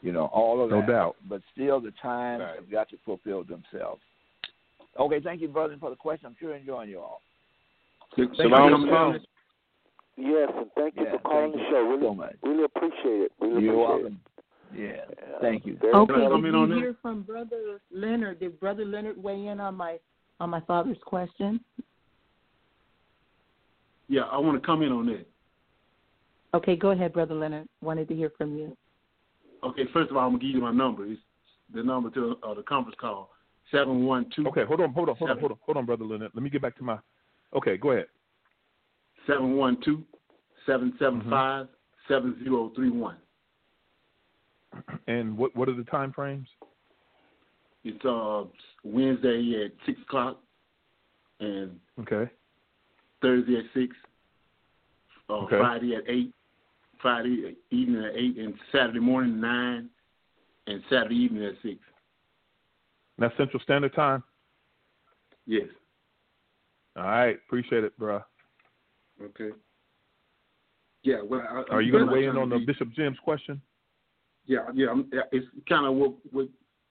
You know, all of no that. doubt. But still, the times right. have got to fulfill themselves. Okay, thank you, brother, for the question. I'm sure enjoying you all. Shalom, shalom. Yes, and thank you Yeah, for calling thank the you show. Really, so much. really appreciate it. Really You're appreciate welcome. Yeah, it. thank you. Very Okay, much. come did in you on that? hear from Brother Leonard? Did Brother Leonard weigh in on my on my father's question? Yeah, I want to comment on that. Okay, go ahead, Brother Leonard. Wanted to hear from you. Okay, first of all, I'm gonna give you my number. It's the number to uh, the conference call seven one two. Okay, hold on, hold on, hold on, hold on, hold on, brother Leonard. Let me get back to my. Okay, go ahead. Seven one two seven seven five seven zero three one. And what what are the time frames? It's uh Wednesday at six o'clock and Okay. Thursday at six. Uh, Okay. Friday at eight. Friday evening at eight and Saturday morning nine and Saturday evening at six. That's Central Standard Time. Yes. All right, appreciate it, bro. Okay. Yeah. Well, I, Are you going to weigh in on the Bishop Jim's question? Yeah, yeah. I'm, it's kind of what what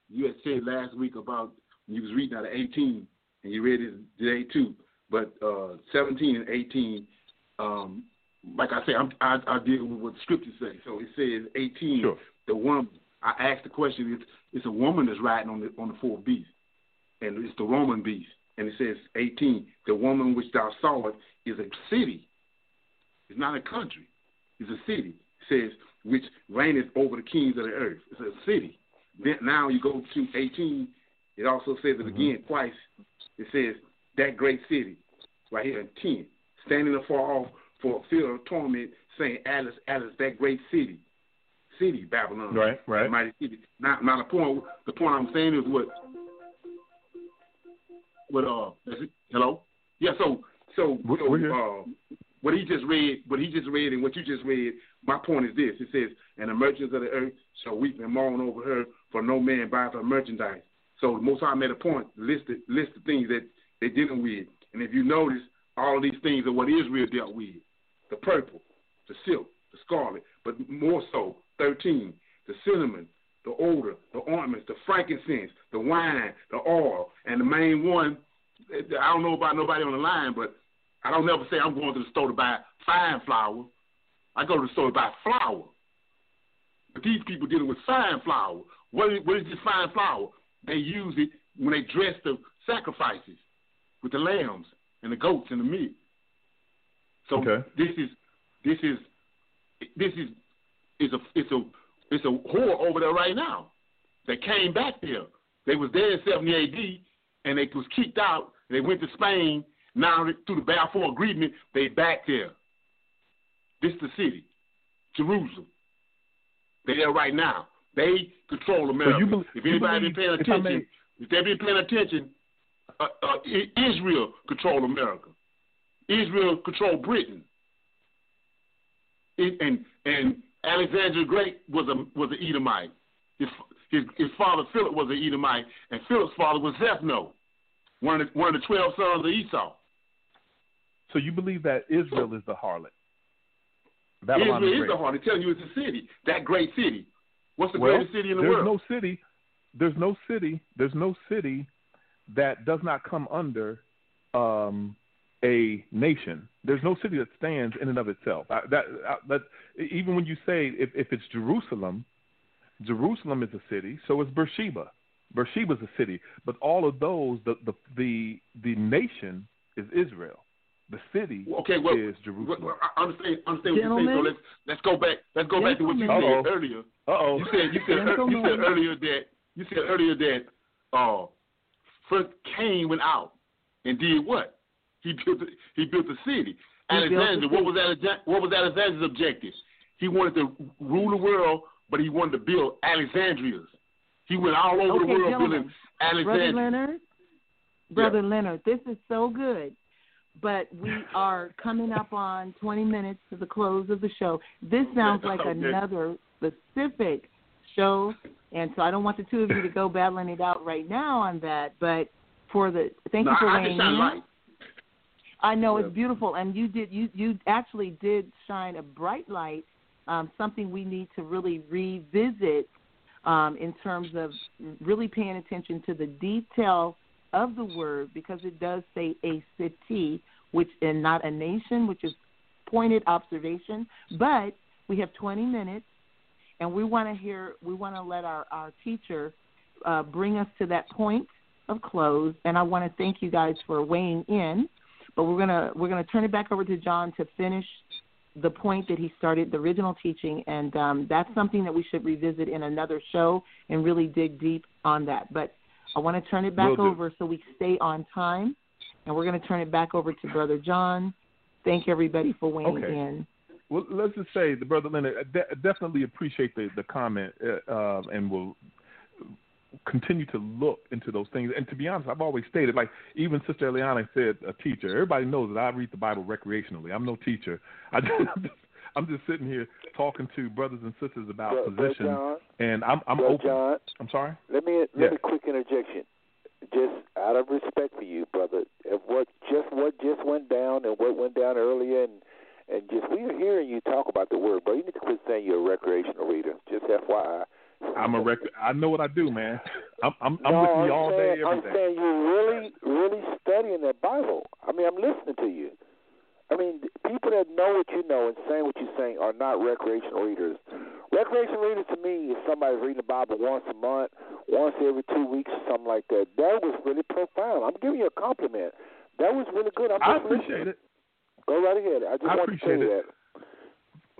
you had said last week about you was reading out of 18 and you read it today too. But uh, 17 and 18, um, like I say, I'm, I, I deal with what the scriptures say. So it says 18. Sure. The woman. I asked the question. It's, it's a woman that's riding on the on the fourth beast, and it's the Roman beast. And it says 18. The woman which thou sawest is a city. It's not a country. It's a city. It says which reigneth over the kings of the earth. It's a city. Then now you go to 18. It also says it mm-hmm. again twice. It says that great city, right here in 10, standing afar off for a field of torment, saying, Alice, Alice, that great city, city Babylon, Right, right. mighty city. Now, now the point, the point I'm saying is what, what uh, hello, yeah. So, so, so uh, what he just read, what he just read, and what you just read. My point is this: it says, "And the merchants of the earth shall weep and mourn over her, for no man buys her merchandise." So the Most High made a point, listed list the things that they're dealing with, and if you notice, all of these things are what Israel dealt with: the purple, the silk, the scarlet, but more so, thirteen, the cinnamon, the odor, the ointments, the frankincense, the wine, the oil, and the main one. I don't know about nobody on the line, but I don't ever say I'm going to the store to buy fine flour. I go to the store to buy flour. But these people dealing with fine flour. What is, what is this fine flour? They use it when they dress the sacrifices. with the lambs and the goats and the meat. So Okay. this is this is this is is a it's a it's a whore over there right now. They came back there. They was there in 70 AD and they was kicked out. They went to Spain. Now through the Balfour Agreement, they back there. This is the city, Jerusalem. They there right now. They control America. you bel- if anybody been believe- paying if attention, if they been paying attention, uh, uh, Israel control America. Israel control Britain. It, and and Alexander the Great was a was an Edomite. His his his father Philip was an Edomite, and Philip's father was Zephno, one of the, one of the twelve sons of Esau. So you believe that Israel is the harlot? Babylon Israel the is the heart. They tell you it's a city, that great city. What's the well, greatest city in the there's world? no city. There's no city. There's no city that does not come under um, a nation. There's no city that stands in and of itself. I, that, I, that even when you say if, if it's Jerusalem, Jerusalem is a city. So is Beersheba. Beersheba's a city. But all of those, the the the, the nation is Israel. The city Okay, well, is Jerusalem. well, well, I understand, understand what you're saying. So let's let's go back. Let's go back to what you Gentlemen. said earlier. Uh oh. You said you said you said earlier that you said earlier that uh first Cain went out and did what? He built the, he built the city. He Alexander, what was Alexander, what was Alexander's objective? He wanted to rule the world, but he wanted to build Alexandrias. He went all over the world building Brother Leonard, Brother Leonard, this is so good. But we are coming up on 20 minutes to the close of the show. This sounds like Okay. another specific show, and so I don't want the two of you to go battling it out right now on that. But for the thank No, you for I, weighing in. I know Yeah. it's beautiful, and you did you you actually did shine a bright light, um, something we need to really revisit um, in terms of really paying attention to the detail of the word because it does say a city, which and not a nation, which is pointed observation. But we have 20 minutes, and we want to hear we want to let our our teacher uh, bring us to that point of close. And I want to thank you guys for weighing in. But we're gonna we're gonna turn it back over to John to finish the point that he started the original teaching, and um, that's something that we should revisit in another show and really dig deep on that. But I want to turn it back Will do. over so we stay on time, and we're going to turn it back over to Brother John. Thank everybody for weighing Okay. in. Well, let's just say the brother Leonard I de- definitely appreciate the the comment, uh, uh, and will continue to look into those things. And to be honest, I've always stated, like even Sister Eliana said, a teacher. Everybody knows that I read the Bible recreationally. I'm no teacher. [laughs] I just, I'm just I'm just sitting here talking to brothers and sisters about Bro- position, John, and I'm I'm open. John, I'm sorry. let me let me quick interjection. Just out of respect for you, brother, of what just what just went down and what went down earlier, and and just we are hearing you talk about the word, bro. You need to quit saying you're a recreational reader. Just FYI. I'm a rec. I know what I do, man. I'm I'm, I'm no, with I'm you all saying, day, every I'm day. saying you're really, really studying that Bible. I mean, I'm listening to you. I mean, people that know what you know and saying what you're saying are not recreational readers. Recreational readers to me is somebody reading the Bible once a month, once every two weeks, or something like that. That was really profound. I'm giving you a compliment. That was really good. I'm I appreciate listening. it. Go right ahead. I just I want to it. that.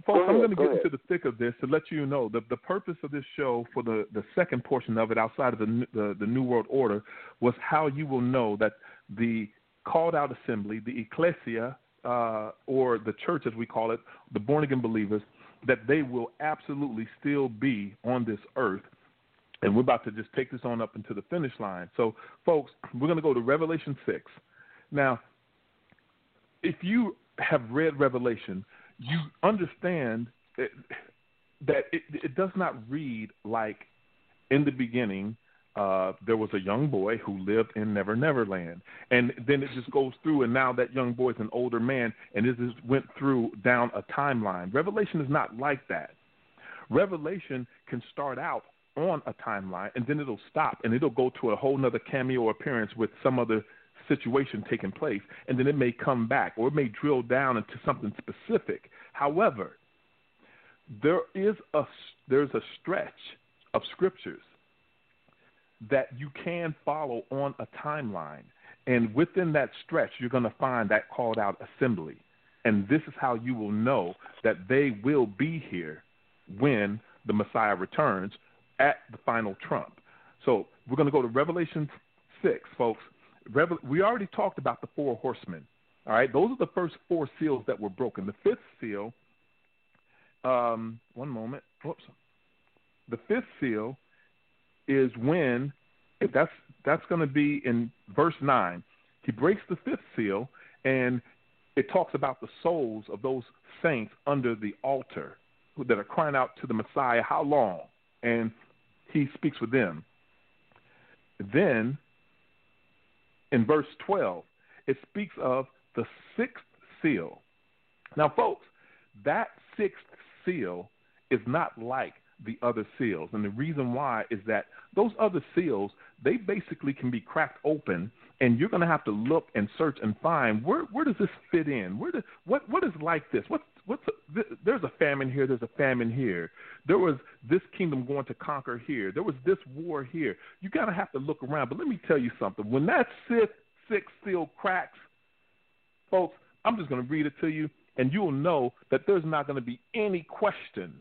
Folks, I'm going to get ahead. into the thick of this to let you know the the purpose of this show for the the second portion of it, outside of the New- the, the New World Order, was how you will know that the called out assembly, the ecclesia, uh, or the church as we call it, the born again believers, that they will absolutely still be on this earth. And we're about to just take this on up into the finish line. So, folks, we're going to go to Revelation 6. Now, if you have read Revelation, you understand that, it, it does not read like in the beginning uh, there was a young boy who lived in Never Never Land, and then it just goes through, and now that young boy is an older man, and it just went through down a timeline. Revelation is not like that. Revelation can start out on a timeline, and then it'll stop, and it'll go to a whole nother cameo appearance with some other situation taking place, and then it may come back or it may drill down into something specific. However, there is a there's a stretch of scriptures that you can follow on a timeline, And within that stretch, you're going to find that called out assembly. And this is how you will know that they will be here when the Messiah returns at the final trump. So we're going to go to Revelation 6, folks. Revel- we already talked about the four horsemen. All right, those are the first four seals that were broken. The fifth seal, um, one moment, whoops. The fifth seal is when that's that's going to be in verse nine. He breaks the fifth seal, and it talks about the souls of those saints under the altar that are crying out to the Messiah, "How long?" And he speaks with them. Then, in verse twelve, it speaks of the sixth seal. Now, folks, that sixth seal is not like the other seals. And the reason why is that those other seals, they basically can be cracked open and you're going to have to look and search and find where where does this fit in? Where does what what is like this? What's what's a, there's a famine here, there's a famine here. There was this kingdom going to conquer here. There was this war here. You got to have to look around. But let me tell you something. When that sixth seal cracks, folks, I'm just to read it to you and you'll know that there's not to be any question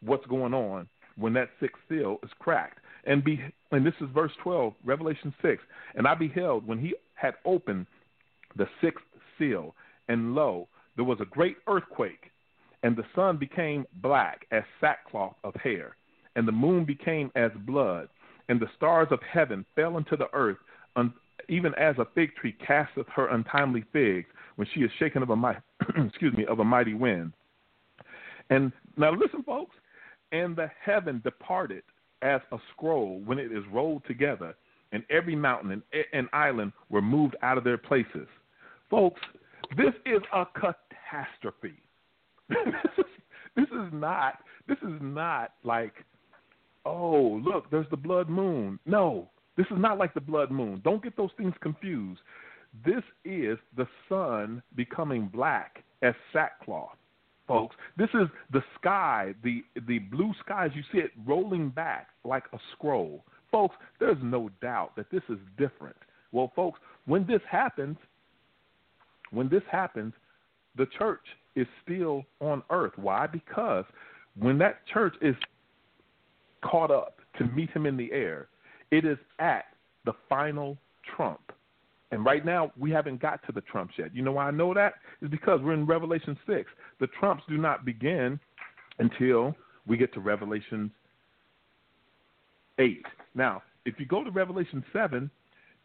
what's going on when that sixth seal is cracked. And be and this is verse 12, Revelation 6. And I beheld when he had opened the sixth seal, and lo, there was a great earthquake, and the sun became black as sackcloth of hair, and the moon became as blood, and the stars of heaven fell into the earth, un, even as a fig tree casteth her untimely figs when she is shaken of a mighty, [clears throat] excuse me, of a mighty wind. And now listen, folks, and the heaven departed as a scroll when it is rolled together, and every mountain and, and island were moved out of their places. Folks, this is a catastrophe. [laughs] this, is, this is not this is not like oh look there's the blood moon no this is not like the blood moon don't get those things confused this is the sun becoming black as sackcloth folks. This is the sky, the the blue skies. You see it rolling back like a scroll, folks. There's no doubt that this is different. Well, folks, when this happens, when this happens, the church is still on earth. Why? Because when that church is caught up to meet him in the air, it is at the final trump. And right now, we haven't got to the trumps yet. You know why I know that? Is because we're in Revelation 6. The trumps do not begin until we get to Revelation 8. Now, if you go to Revelation 7,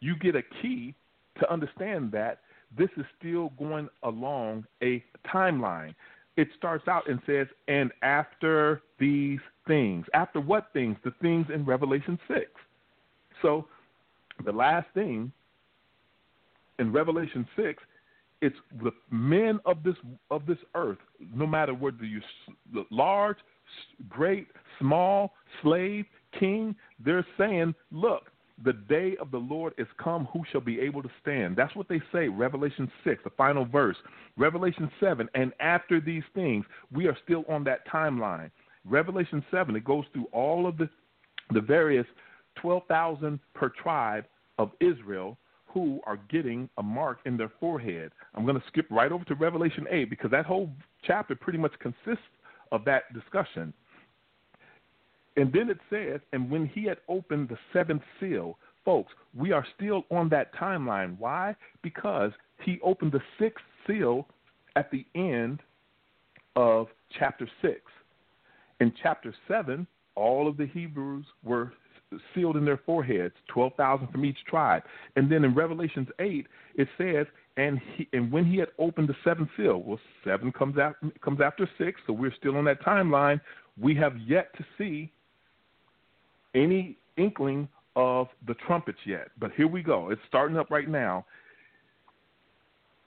you get a key to understand that this is still going along a timeline. It starts out and says, and after these things. After what things? The things in Revelation 6. So the last thing in Revelation six, it's the men of this of this earth, no matter whether you large, great, small, slave, king. They're saying, look. The day of the Lord is come, who shall be able to stand? That's what they say, Revelation 6, the final verse. Revelation 7, and after these things, we are still on that timeline. Revelation 7, it goes through all of the, the various 12,000 per tribe of Israel who are getting a mark in their forehead. I'm going to skip right over to Revelation 8 because that whole chapter pretty much consists of that discussion. And then it says, and when he had opened the seventh seal, folks, we are still on that timeline. Why? Because he opened the sixth seal at the end of chapter 6. In chapter 7, all of the Hebrews were sealed in their foreheads, 12,000 from each tribe. And then in Revelations 8, it says, and he, and when he had opened the seventh seal, well, seven comes after, comes after six, so we're still on that timeline. We have yet to see any inkling of the trumpets yet. But here we go. It's starting up right now.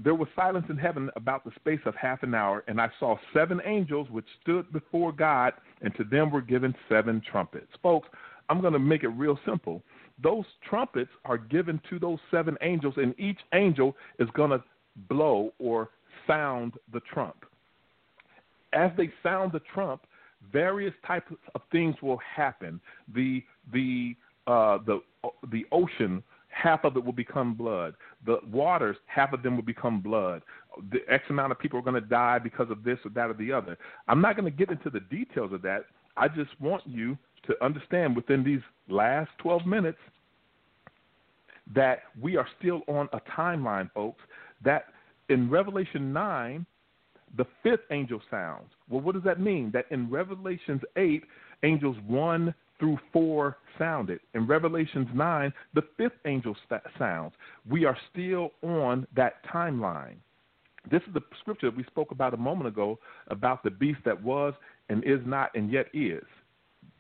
There was silence in heaven about the space of half an hour, and I saw seven angels which stood before God, and to them were given seven trumpets. Folks, I'm going to make it real simple. Those trumpets are given to those seven angels, and each angel is going to blow or sound the trump. As they sound the trump, various types of things will happen. The the uh, the the ocean half of it will become blood. The waters, half of them will become blood. The X amount of people are going to die because of this or that or the other. I'm not going to get into the details of that. I just want you to understand within these last 12 minutes that we are still on a timeline, folks. That in Revelation 9, the fifth angel sounds. Well, what does that mean? That in Revelations 8, angels 1 through 4 sounded. In Revelations 9, the fifth angel sounds. We are still on that timeline. This is the scripture that we spoke about a moment ago about the beast that was and is not and yet is.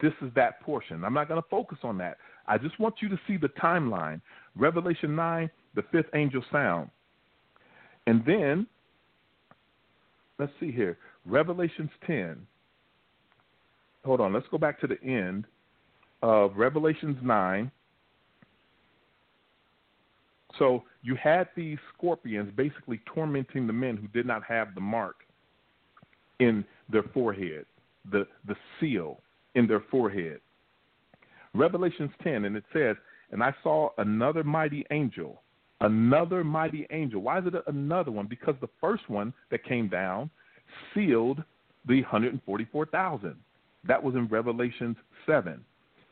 This is that portion. I'm not going to focus on that. I just want you to see the timeline. Revelation 9, the fifth angel sound. And then, let's see here. Revelations 10. Hold on, let's go back to the end of Revelations 9. So you had these scorpions basically tormenting the men who did not have the mark in their forehead, the, the seal in their forehead. Revelations 10, and it says, And I saw another mighty angel, another mighty angel. Why is it another one? Because the first one that came down sealed the 144,000. That was in Revelations 7.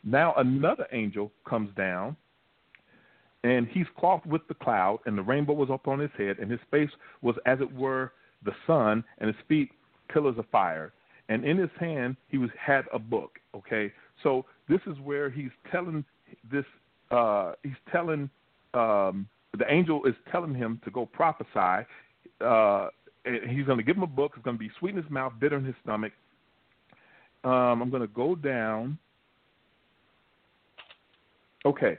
Now another angel comes down, and he's clothed with the cloud, and the rainbow was upon his head, and his face was as it were the sun, and his feet pillars of fire. And in his hand he was had a book. Okay, so this is where he's telling this. Uh, he's telling um, the angel is telling him to go prophesy. Uh, he's going to give him a book. It's going to be sweet in his mouth, bitter in his stomach. Um, I'm going to go down. Okay,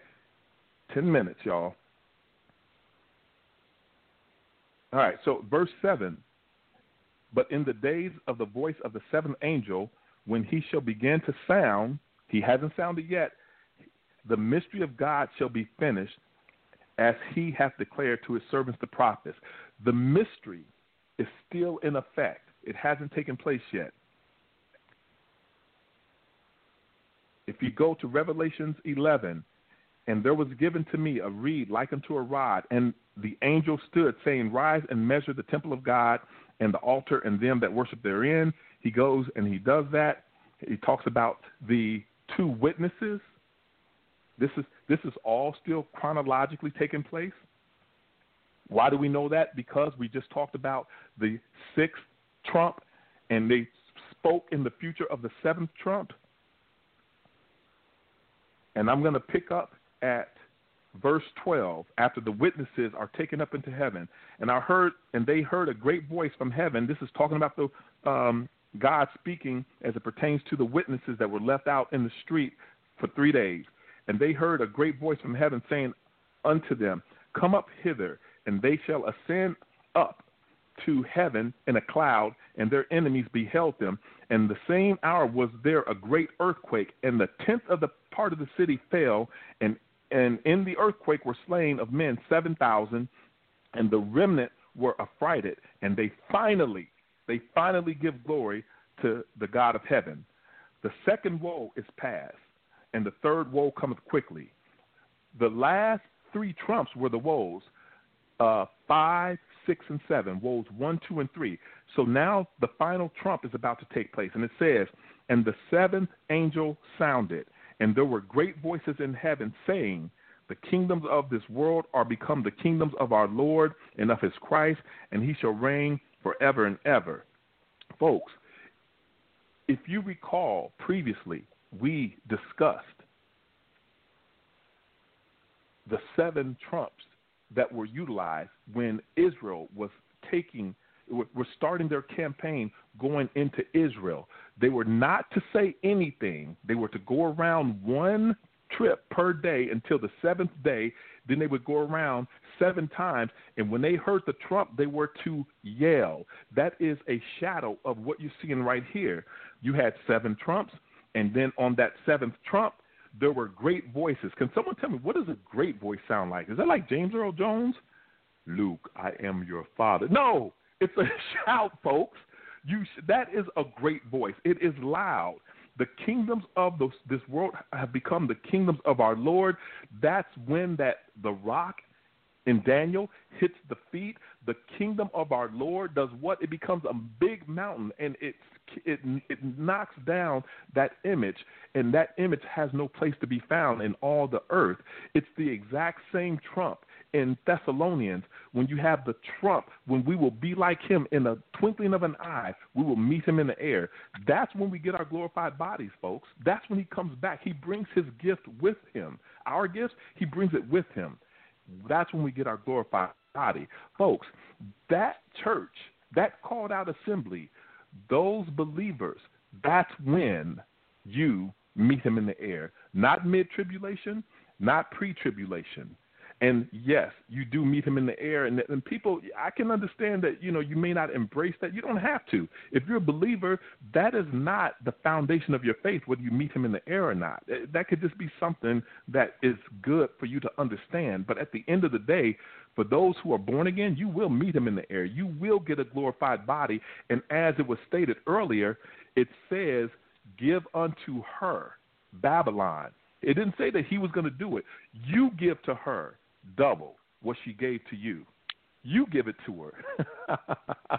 ten minutes, y'all. All right, so verse seven. But in the days of the voice of the seventh angel, when he shall begin to sound, he hasn't sounded yet. The mystery of God shall be finished, as he hath declared to his servants the prophets. The mystery is still in effect, it hasn't taken place yet. If you go to Revelations 11, and there was given to me a reed like unto a rod, and the angel stood, saying, Rise and measure the temple of God and the altar and them that worship therein. He goes and he does that. He talks about the two witnesses. This is this is all still chronologically taking place. Why do we know that? Because we just talked about the sixth trump, and they spoke in the future of the seventh trump. And I'm going to pick up at verse 12 after the witnesses are taken up into heaven and i heard and they heard a great voice from heaven this is talking about the um, God speaking as it pertains to the witnesses that were left out in the street for three days. And they heard a great voice from heaven saying unto them, Come up hither, and they shall ascend up to heaven in a cloud, and their enemies beheld them. And the same hour was there a great earthquake, and the tenth of the part of the city fell, and and in the earthquake were slain of men seven thousand, and the remnant were affrighted, and they finally they finally give glory to the God of heaven. The second woe is past, and the third woe cometh quickly. The last three trumps were the woes uh, five, six, and seven, woes one, two, and three. So now the final trump is about to take place, and it says, And the seventh angel sounded, and there were great voices in heaven saying, the kingdoms of this world are become the kingdoms of our Lord and of his Christ, and he shall reign forever and ever. Folks, if you recall previously, we discussed the seven trumps that were utilized when Israel was taking were starting their campaign going into Israel. They were not to say anything. They were to go around one trip per day until the seventh day. Then they would go around seven times. And when they heard the trump, they were to yell. That is a shadow of what you're seeing right here. You had seven trumps, and then on that seventh trump, there were great voices. Can someone tell me what does a great voice sound like? Is that like James Earl Jones? Luke, I am your father. No, it's a [laughs] shout, folks. You that is a great voice. It is loud. the kingdoms of the, this world have become the kingdoms of our Lord, that's when that the rock in Daniel hits the feet. The kingdom of our Lord does what? It becomes a big mountain and it it it knocks down that image and that image has no place to be found in all the earth. It's the exact same trump in Thessalonians when you have the trump, when we will be like him in a twinkling of an eye, we will meet him in the air. That's when we get our glorified bodies, folks. That's when he comes back. He brings his gift with him. Our gifts, he brings it with him. That's when we get our glorified body. Folks, that church, that called out assembly, those believers, that's when you meet him in the air. Not mid tribulation, not pre tribulation. And yes, you do meet him in the air, and, and people, I can understand that you know you may not embrace that. You don't have to. If you're a believer, that is not the foundation of your faith. Whether you meet him in the air or not, that could just be something that is good for you to understand. But at the end of the day, for those who are born again, you will meet him in the air. You will get a glorified body. And as it was stated earlier, it says, "Give unto her Babylon." It didn't say that he was going to do it. You give to her double what she gave to you. You give it to her. [laughs]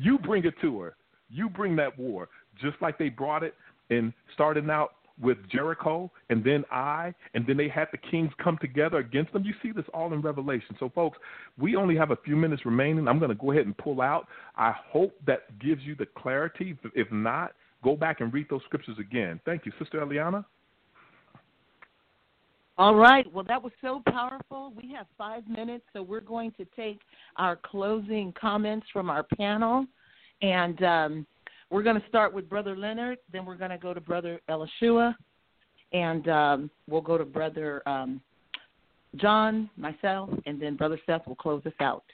you bring it to her. You bring that war, just like they brought it and starting out with Jericho and then I, and then they had the kings come together against them. You see this all in Revelation. So, folks, we only have a few minutes remaining. I'm going to go ahead and pull out. I hope that gives you the clarity. If not, go back and read those scriptures again. Thank you, Sister Eliana. All right. Well, that was so powerful. We have five minutes, so we're going to take our closing comments from our panel. And um, we're going to start with Brother Leonard, then we're going to go to Brother Elishua, and um, we'll go to Brother um, John, myself, and then Brother Seth will close us out.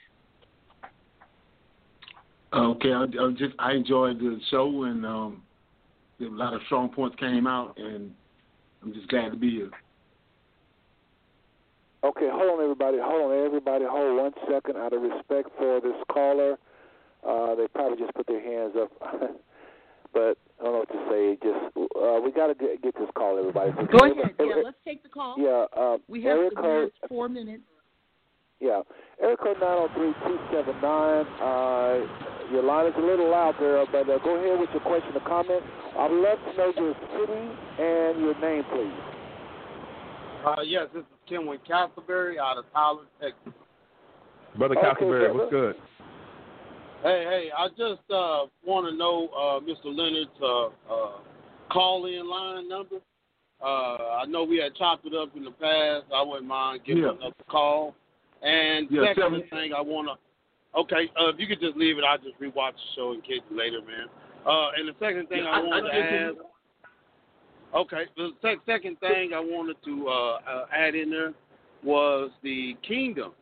Okay, I, I just I enjoyed the show and um, a lot of strong points came out, and I'm just glad to be here. Okay, hold on, everybody. Hold on, everybody. Hold one second. Out of respect for this caller, uh, they probably just put their hands up. [laughs] but I don't know what to say. Just uh, we got to get, get this call, everybody. So Go ahead. yeah, let's take the call. Yeah. Uh, we have, area code, four minutes. Yeah. Area code nine zero oh three two seven nine. Uh, your line is a little loud there, but uh, go ahead with your question or comment. I'd love to know your city and your name, please. Uh, yes, this is Kenwin Castleberry out of Tyler, Texas. Brother okay, Castleberry, what's good? Hey, hey, I just uh, want to know uh, Mr. Leonard's uh, uh, call-in line number. Uh, I know we had chopped it up in the past. I wouldn't mind giving yeah. another call. And yeah, second thing I want to, okay, uh, if you could just leave it, I'll just rewatch the show and catch it later, man. Uh, and the second thing yeah, I, I wanted I, to ask. Okay. The second thing I wanted to uh, uh, add in there was the kingdom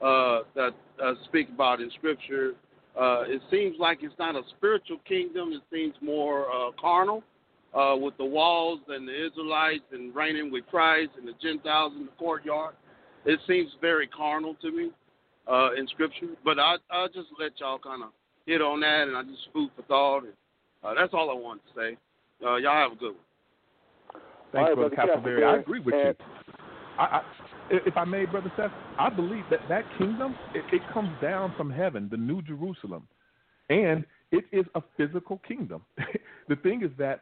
uh, that uh, speak about in Scripture. Uh, it seems like it's not a spiritual kingdom. It seems more uh, carnal, uh, with the walls and the Israelites and reigning with Christ and the Gentiles in the courtyard. It seems very carnal to me in Scripture. But I, I'll just let y'all kind of hit on that, and I just food for thought. And, that's all I wanted to say. Y'all have a good one. Thanks, right, Brother Castleberry. I agree with you. I, I, if I may, Brother Seth, I believe that that kingdom it, it comes down from heaven, the New Jerusalem, and it is a physical kingdom. [laughs] the thing is that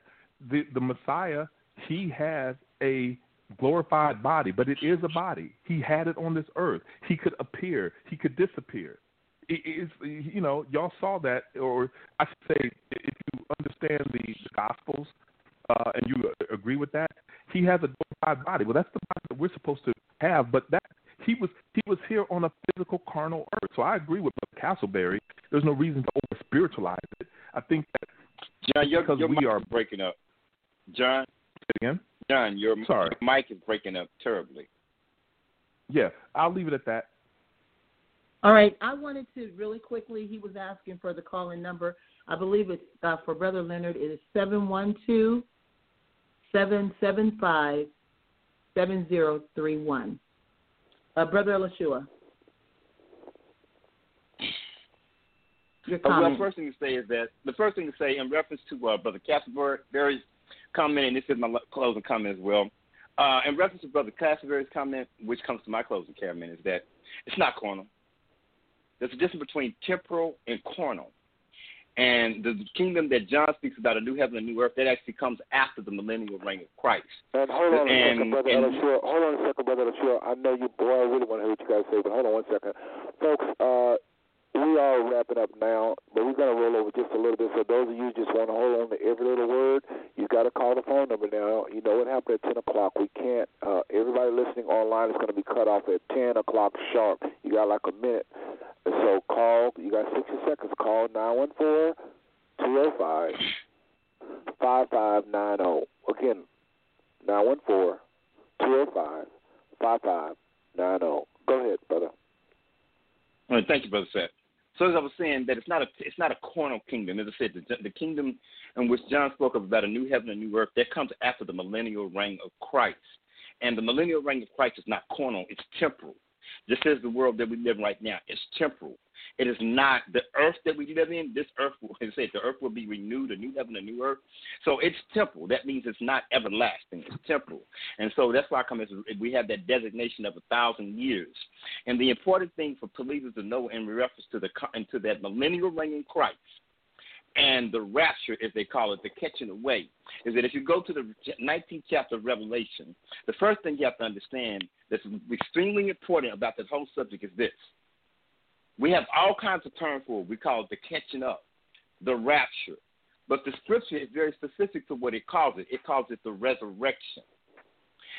the the Messiah he has a glorified body, but it is a body. He had it on this earth. He could appear. He could disappear. It is you know y'all saw that, or I should say, if you understand the, the Gospels uh, and you agree with that, he has a glorified body. Well, that's the body that we're supposed to have, but that he was he was here on a physical carnal earth. So I agree with Castleberry. There's no reason to over spiritualize it. I think that John, your, because your we mic are is breaking up. John, again. John, your Sorry. your mic is breaking up terribly. Yeah, I'll leave it at that. All right. I wanted to really quickly. He was asking for the call-in number. I believe it's uh, for Brother Leonard. It is seven one two seven seven five seven zero three one. Uh, Brother Elishua. Your uh, well, the first thing to say is that the first thing to say in reference to uh, Brother Castleberry's comment, and this is my closing comment as well. Uh, in reference to Brother Castleberry's comment, which comes to my closing comment, is that it's not carnal. There's a difference between temporal and carnal. And the kingdom that John speaks about, a new heaven and a new earth, that actually comes after the millennial reign of Christ. And hold on and, a second, brother Elishua. Hold on a second, brother Elishua. I know you, boy, I really want to hear what you guys say, but hold on one second. Folks, uh, we are wrapping up now, but we're going to roll over just a little bit. So those of you just want to hold on to every little word, you got to call the phone number now. You know what happened at 10 o'clock. We can't, uh, everybody listening online is going to be cut off at 10 o'clock sharp. You got like a minute. So call, you got 60 seconds. Call 914 205 5590. Again, 914 205 5590. Go ahead, brother. All right, thank you, Brother Seth. So as I was saying, that it's not a it's not a carnal kingdom. As I said, the, the kingdom in which John spoke of about a new heaven and new earth that comes after the millennial reign of Christ. And the millennial reign of Christ is not carnal; it's temporal. Just as the world that we live in right now is temporal. It is not the earth that we live in. This earth, [laughs] will, as I said, the earth will be renewed, a new heaven, a new earth. So it's temporal. That means it's not everlasting. It's temporal. And so that's why I come as we have that designation of a thousand years. And the important thing for believers to know in reference to the into that millennial reign in Christ and the rapture, as they call it, the catching away, is that if you go to the 19th chapter of Revelation, the first thing you have to understand that's extremely important about this whole subject is this. We have all kinds of terms for it. We call it the catching up, the rapture. But the scripture is very specific to what it calls it. It calls it the resurrection.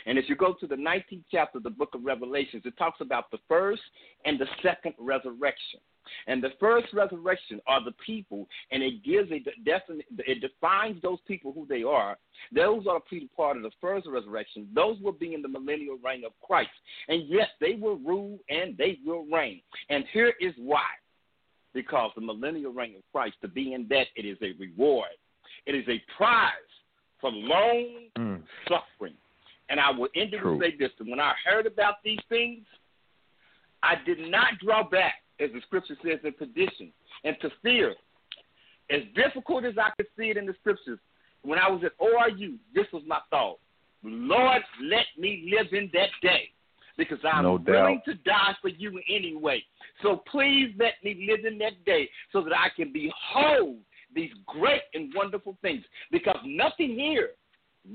And if you go to the 19th chapter of the book of Revelations, it talks about the first and the second resurrection. And the first resurrection are the people, and it gives a definite, it defines those people who they are. Those are people part of the first resurrection. Those will be in the millennial reign of Christ. And yes, they will rule and they will reign. And here is why. Because the millennial reign of Christ, to be in that, it is a reward. It is a prize for long mm. suffering. And I will end it with say this: when I heard about these things, I did not draw back as the scripture says, in perdition and to fear. As difficult as I could see it in the scriptures, when I was at ORU, this was my thought. Lord, let me live in that day because I'm no willing to die for you anyway. So please let me live in that day so that I can behold these great and wonderful things because nothing here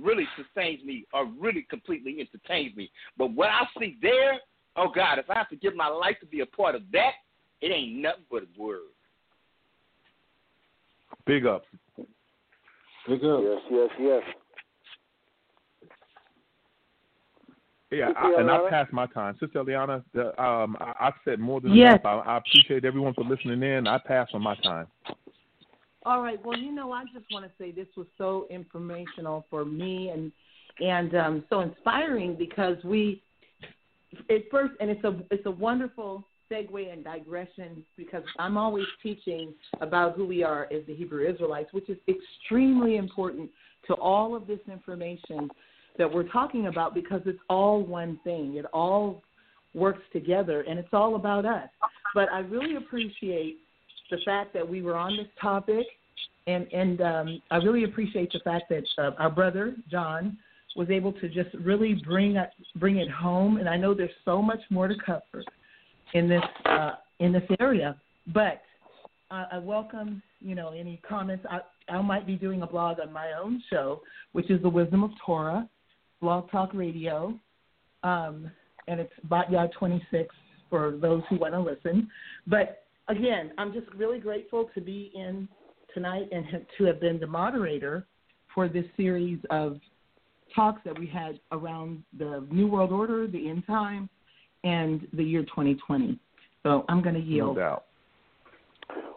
really sustains me or really completely entertains me. But what I see there, oh God, if I have to give my life to be a part of that, it ain't nothing but a word. Big up. Big up. Yes, yes, yes. Yeah, I, and I passed my time, Sister Eliana. The, um, I, I've said more than yes. enough. I, I appreciate everyone for listening in. I pass on my time. All right. Well, you know, I just want to say this was so informational for me and and um, so inspiring because we at first, and it's a it's a wonderful segue and digression because I'm always teaching about who we are as the Hebrew Israelites, which is extremely important to all of this information that we're talking about because it's all one thing. It all works together and it's all about us. But I really appreciate the fact that we were on this topic and and um, I really appreciate the fact that uh, our brother John was able to just really bring bring it home and I know there's so much more to cover in this uh, in this area. But uh, I welcome you know any comments. I, I might be doing a blog on my own show, which is the Wisdom of Torah, Blog Talk Radio, um, and it's Batyard 26 for those who want to listen. But again, I'm just really grateful to be in tonight and to have been the moderator for this series of talks that we had around the New World Order, the end time, and the year 2020. So I'm going to yield. No doubt.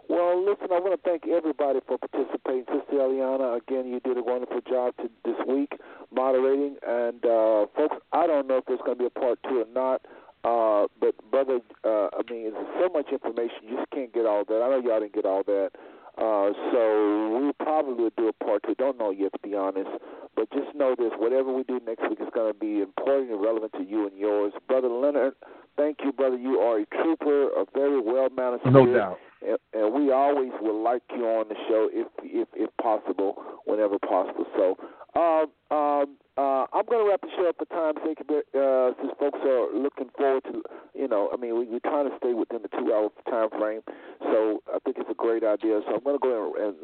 Well, listen, I want to thank everybody for participating. Sister Eliana, again, you did a wonderful job to, this week moderating. And, uh, folks, I don't know if there's going to be a part two or not. Uh, but, brother, uh, I mean, there's so much information, you just can't get all that. I know y'all didn't get all that. Uh, so we probably will do a part two. Don't know yet, to be honest. But just know this: whatever we do next week is going to be important and relevant to you and yours, brother Leonard. Thank you, brother. You are a trooper, a very well mannered No doubt. And, and we always would like you on the show if if if possible, whenever possible. So Um, um, uh, I'm going to wrap the show up for time's sake, uh, since folks are looking forward to, you know, I mean, we, we're trying to stay within the two-hour time frame, so I think it's a great idea. So I'm going to go and,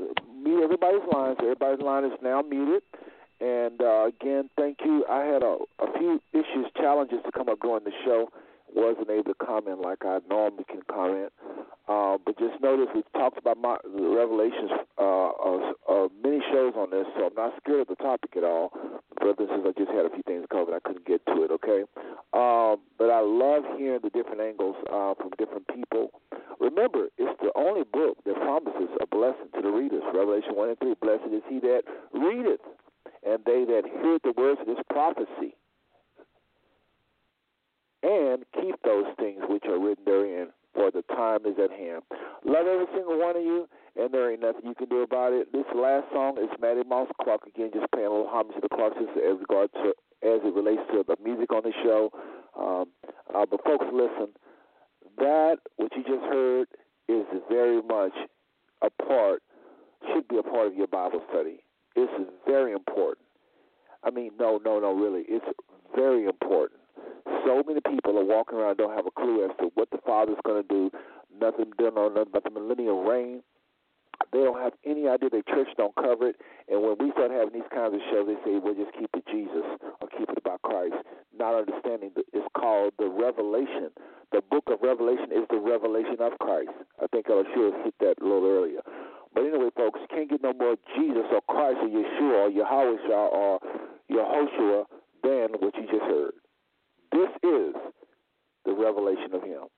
mute everybody's lines. Everybody's line is now muted. And uh, again, thank you. I had a, a few issues, challenges to come up during the show. Wasn't able to comment like I normally can comment. Uh, but just notice we've talked about my revelations uh, of, of many shows on this, so I'm not scared of the topic at all. Brothers, since I just had a few things covered, I couldn't get to it. Okay, um, but I love hearing the different angles uh, from different people. Remember, it's the only book that promises a blessing to the readers. Revelation one and three. Blessed is he that readeth, and they that hear the words of this prophecy, and keep those things which are written therein for the time is at hand. Love every single one of you, and there ain't nothing you can do about it. This last song is Mattie Moss Clark again, just paying a little homage to the Clark sisters as regards to as it relates to the music on the show. Um, uh, but folks, listen, that what you just heard is very much a part, should be a part of your Bible study. This is very important. I mean, no, no, no, really, it's very important so many people are walking around don't have a clue as to what the Father's going to do. Nothing, done on nothing about the millennial reign. They don't have any idea. Their church don't cover it. And when we start having these kinds of shows, they say, "Well, just keep it Jesus or keep it about Christ." Not understanding that it's called the Revelation. The book of Revelation is the revelation of Christ. I think I should have hit that a little earlier. But anyway, folks, you can't get no more Jesus or Christ or Yeshua or Yahweh or Yehoshua than what you just heard. This is the revelation of Him.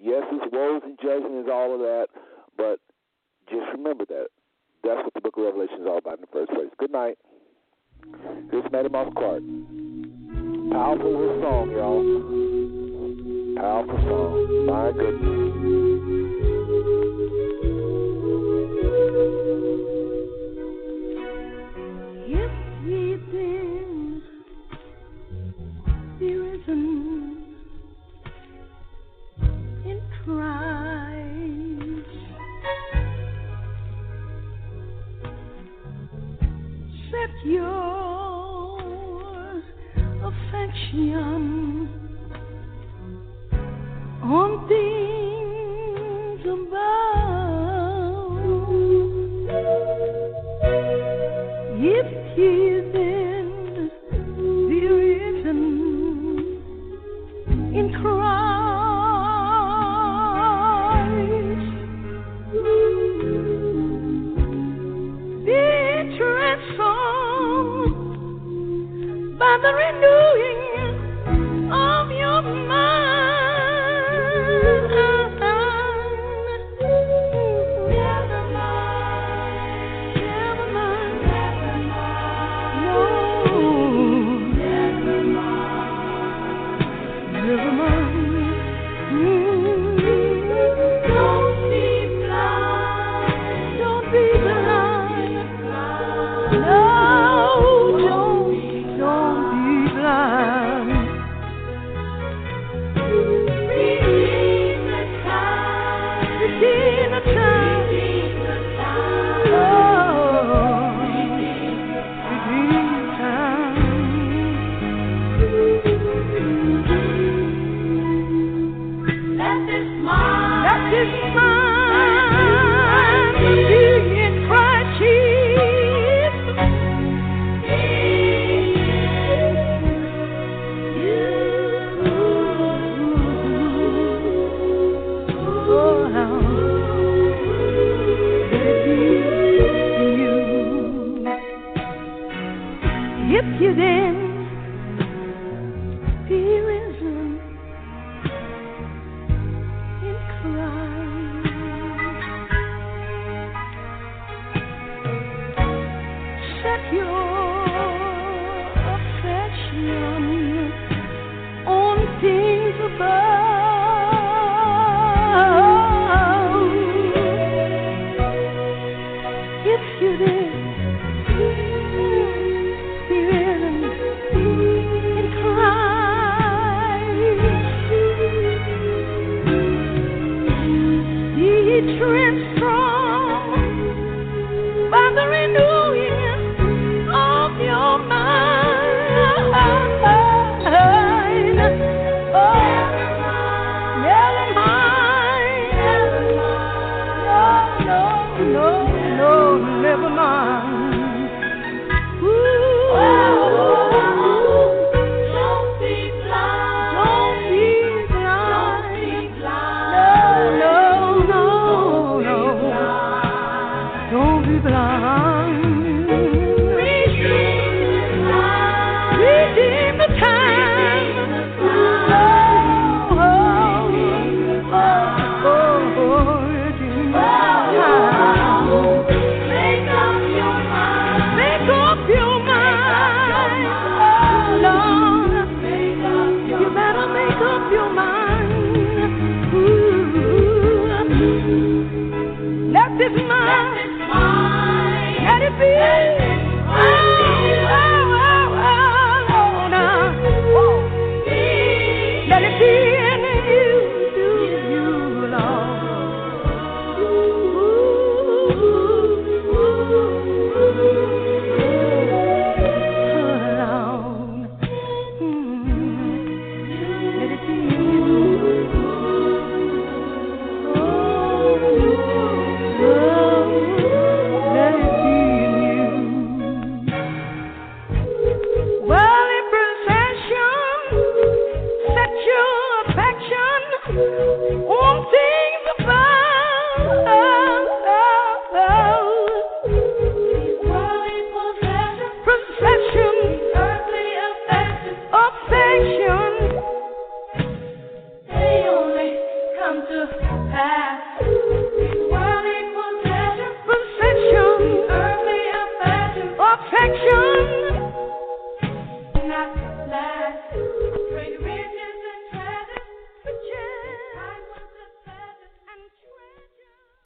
Yes, it's woes and judgment is all of that, but just remember that. That's what the book of Revelation is all about in the first place. Good night. Here's Mattie Moss Clark. Powerful song, y'all. Powerful song. My goodness. Your affection on things. If he's by the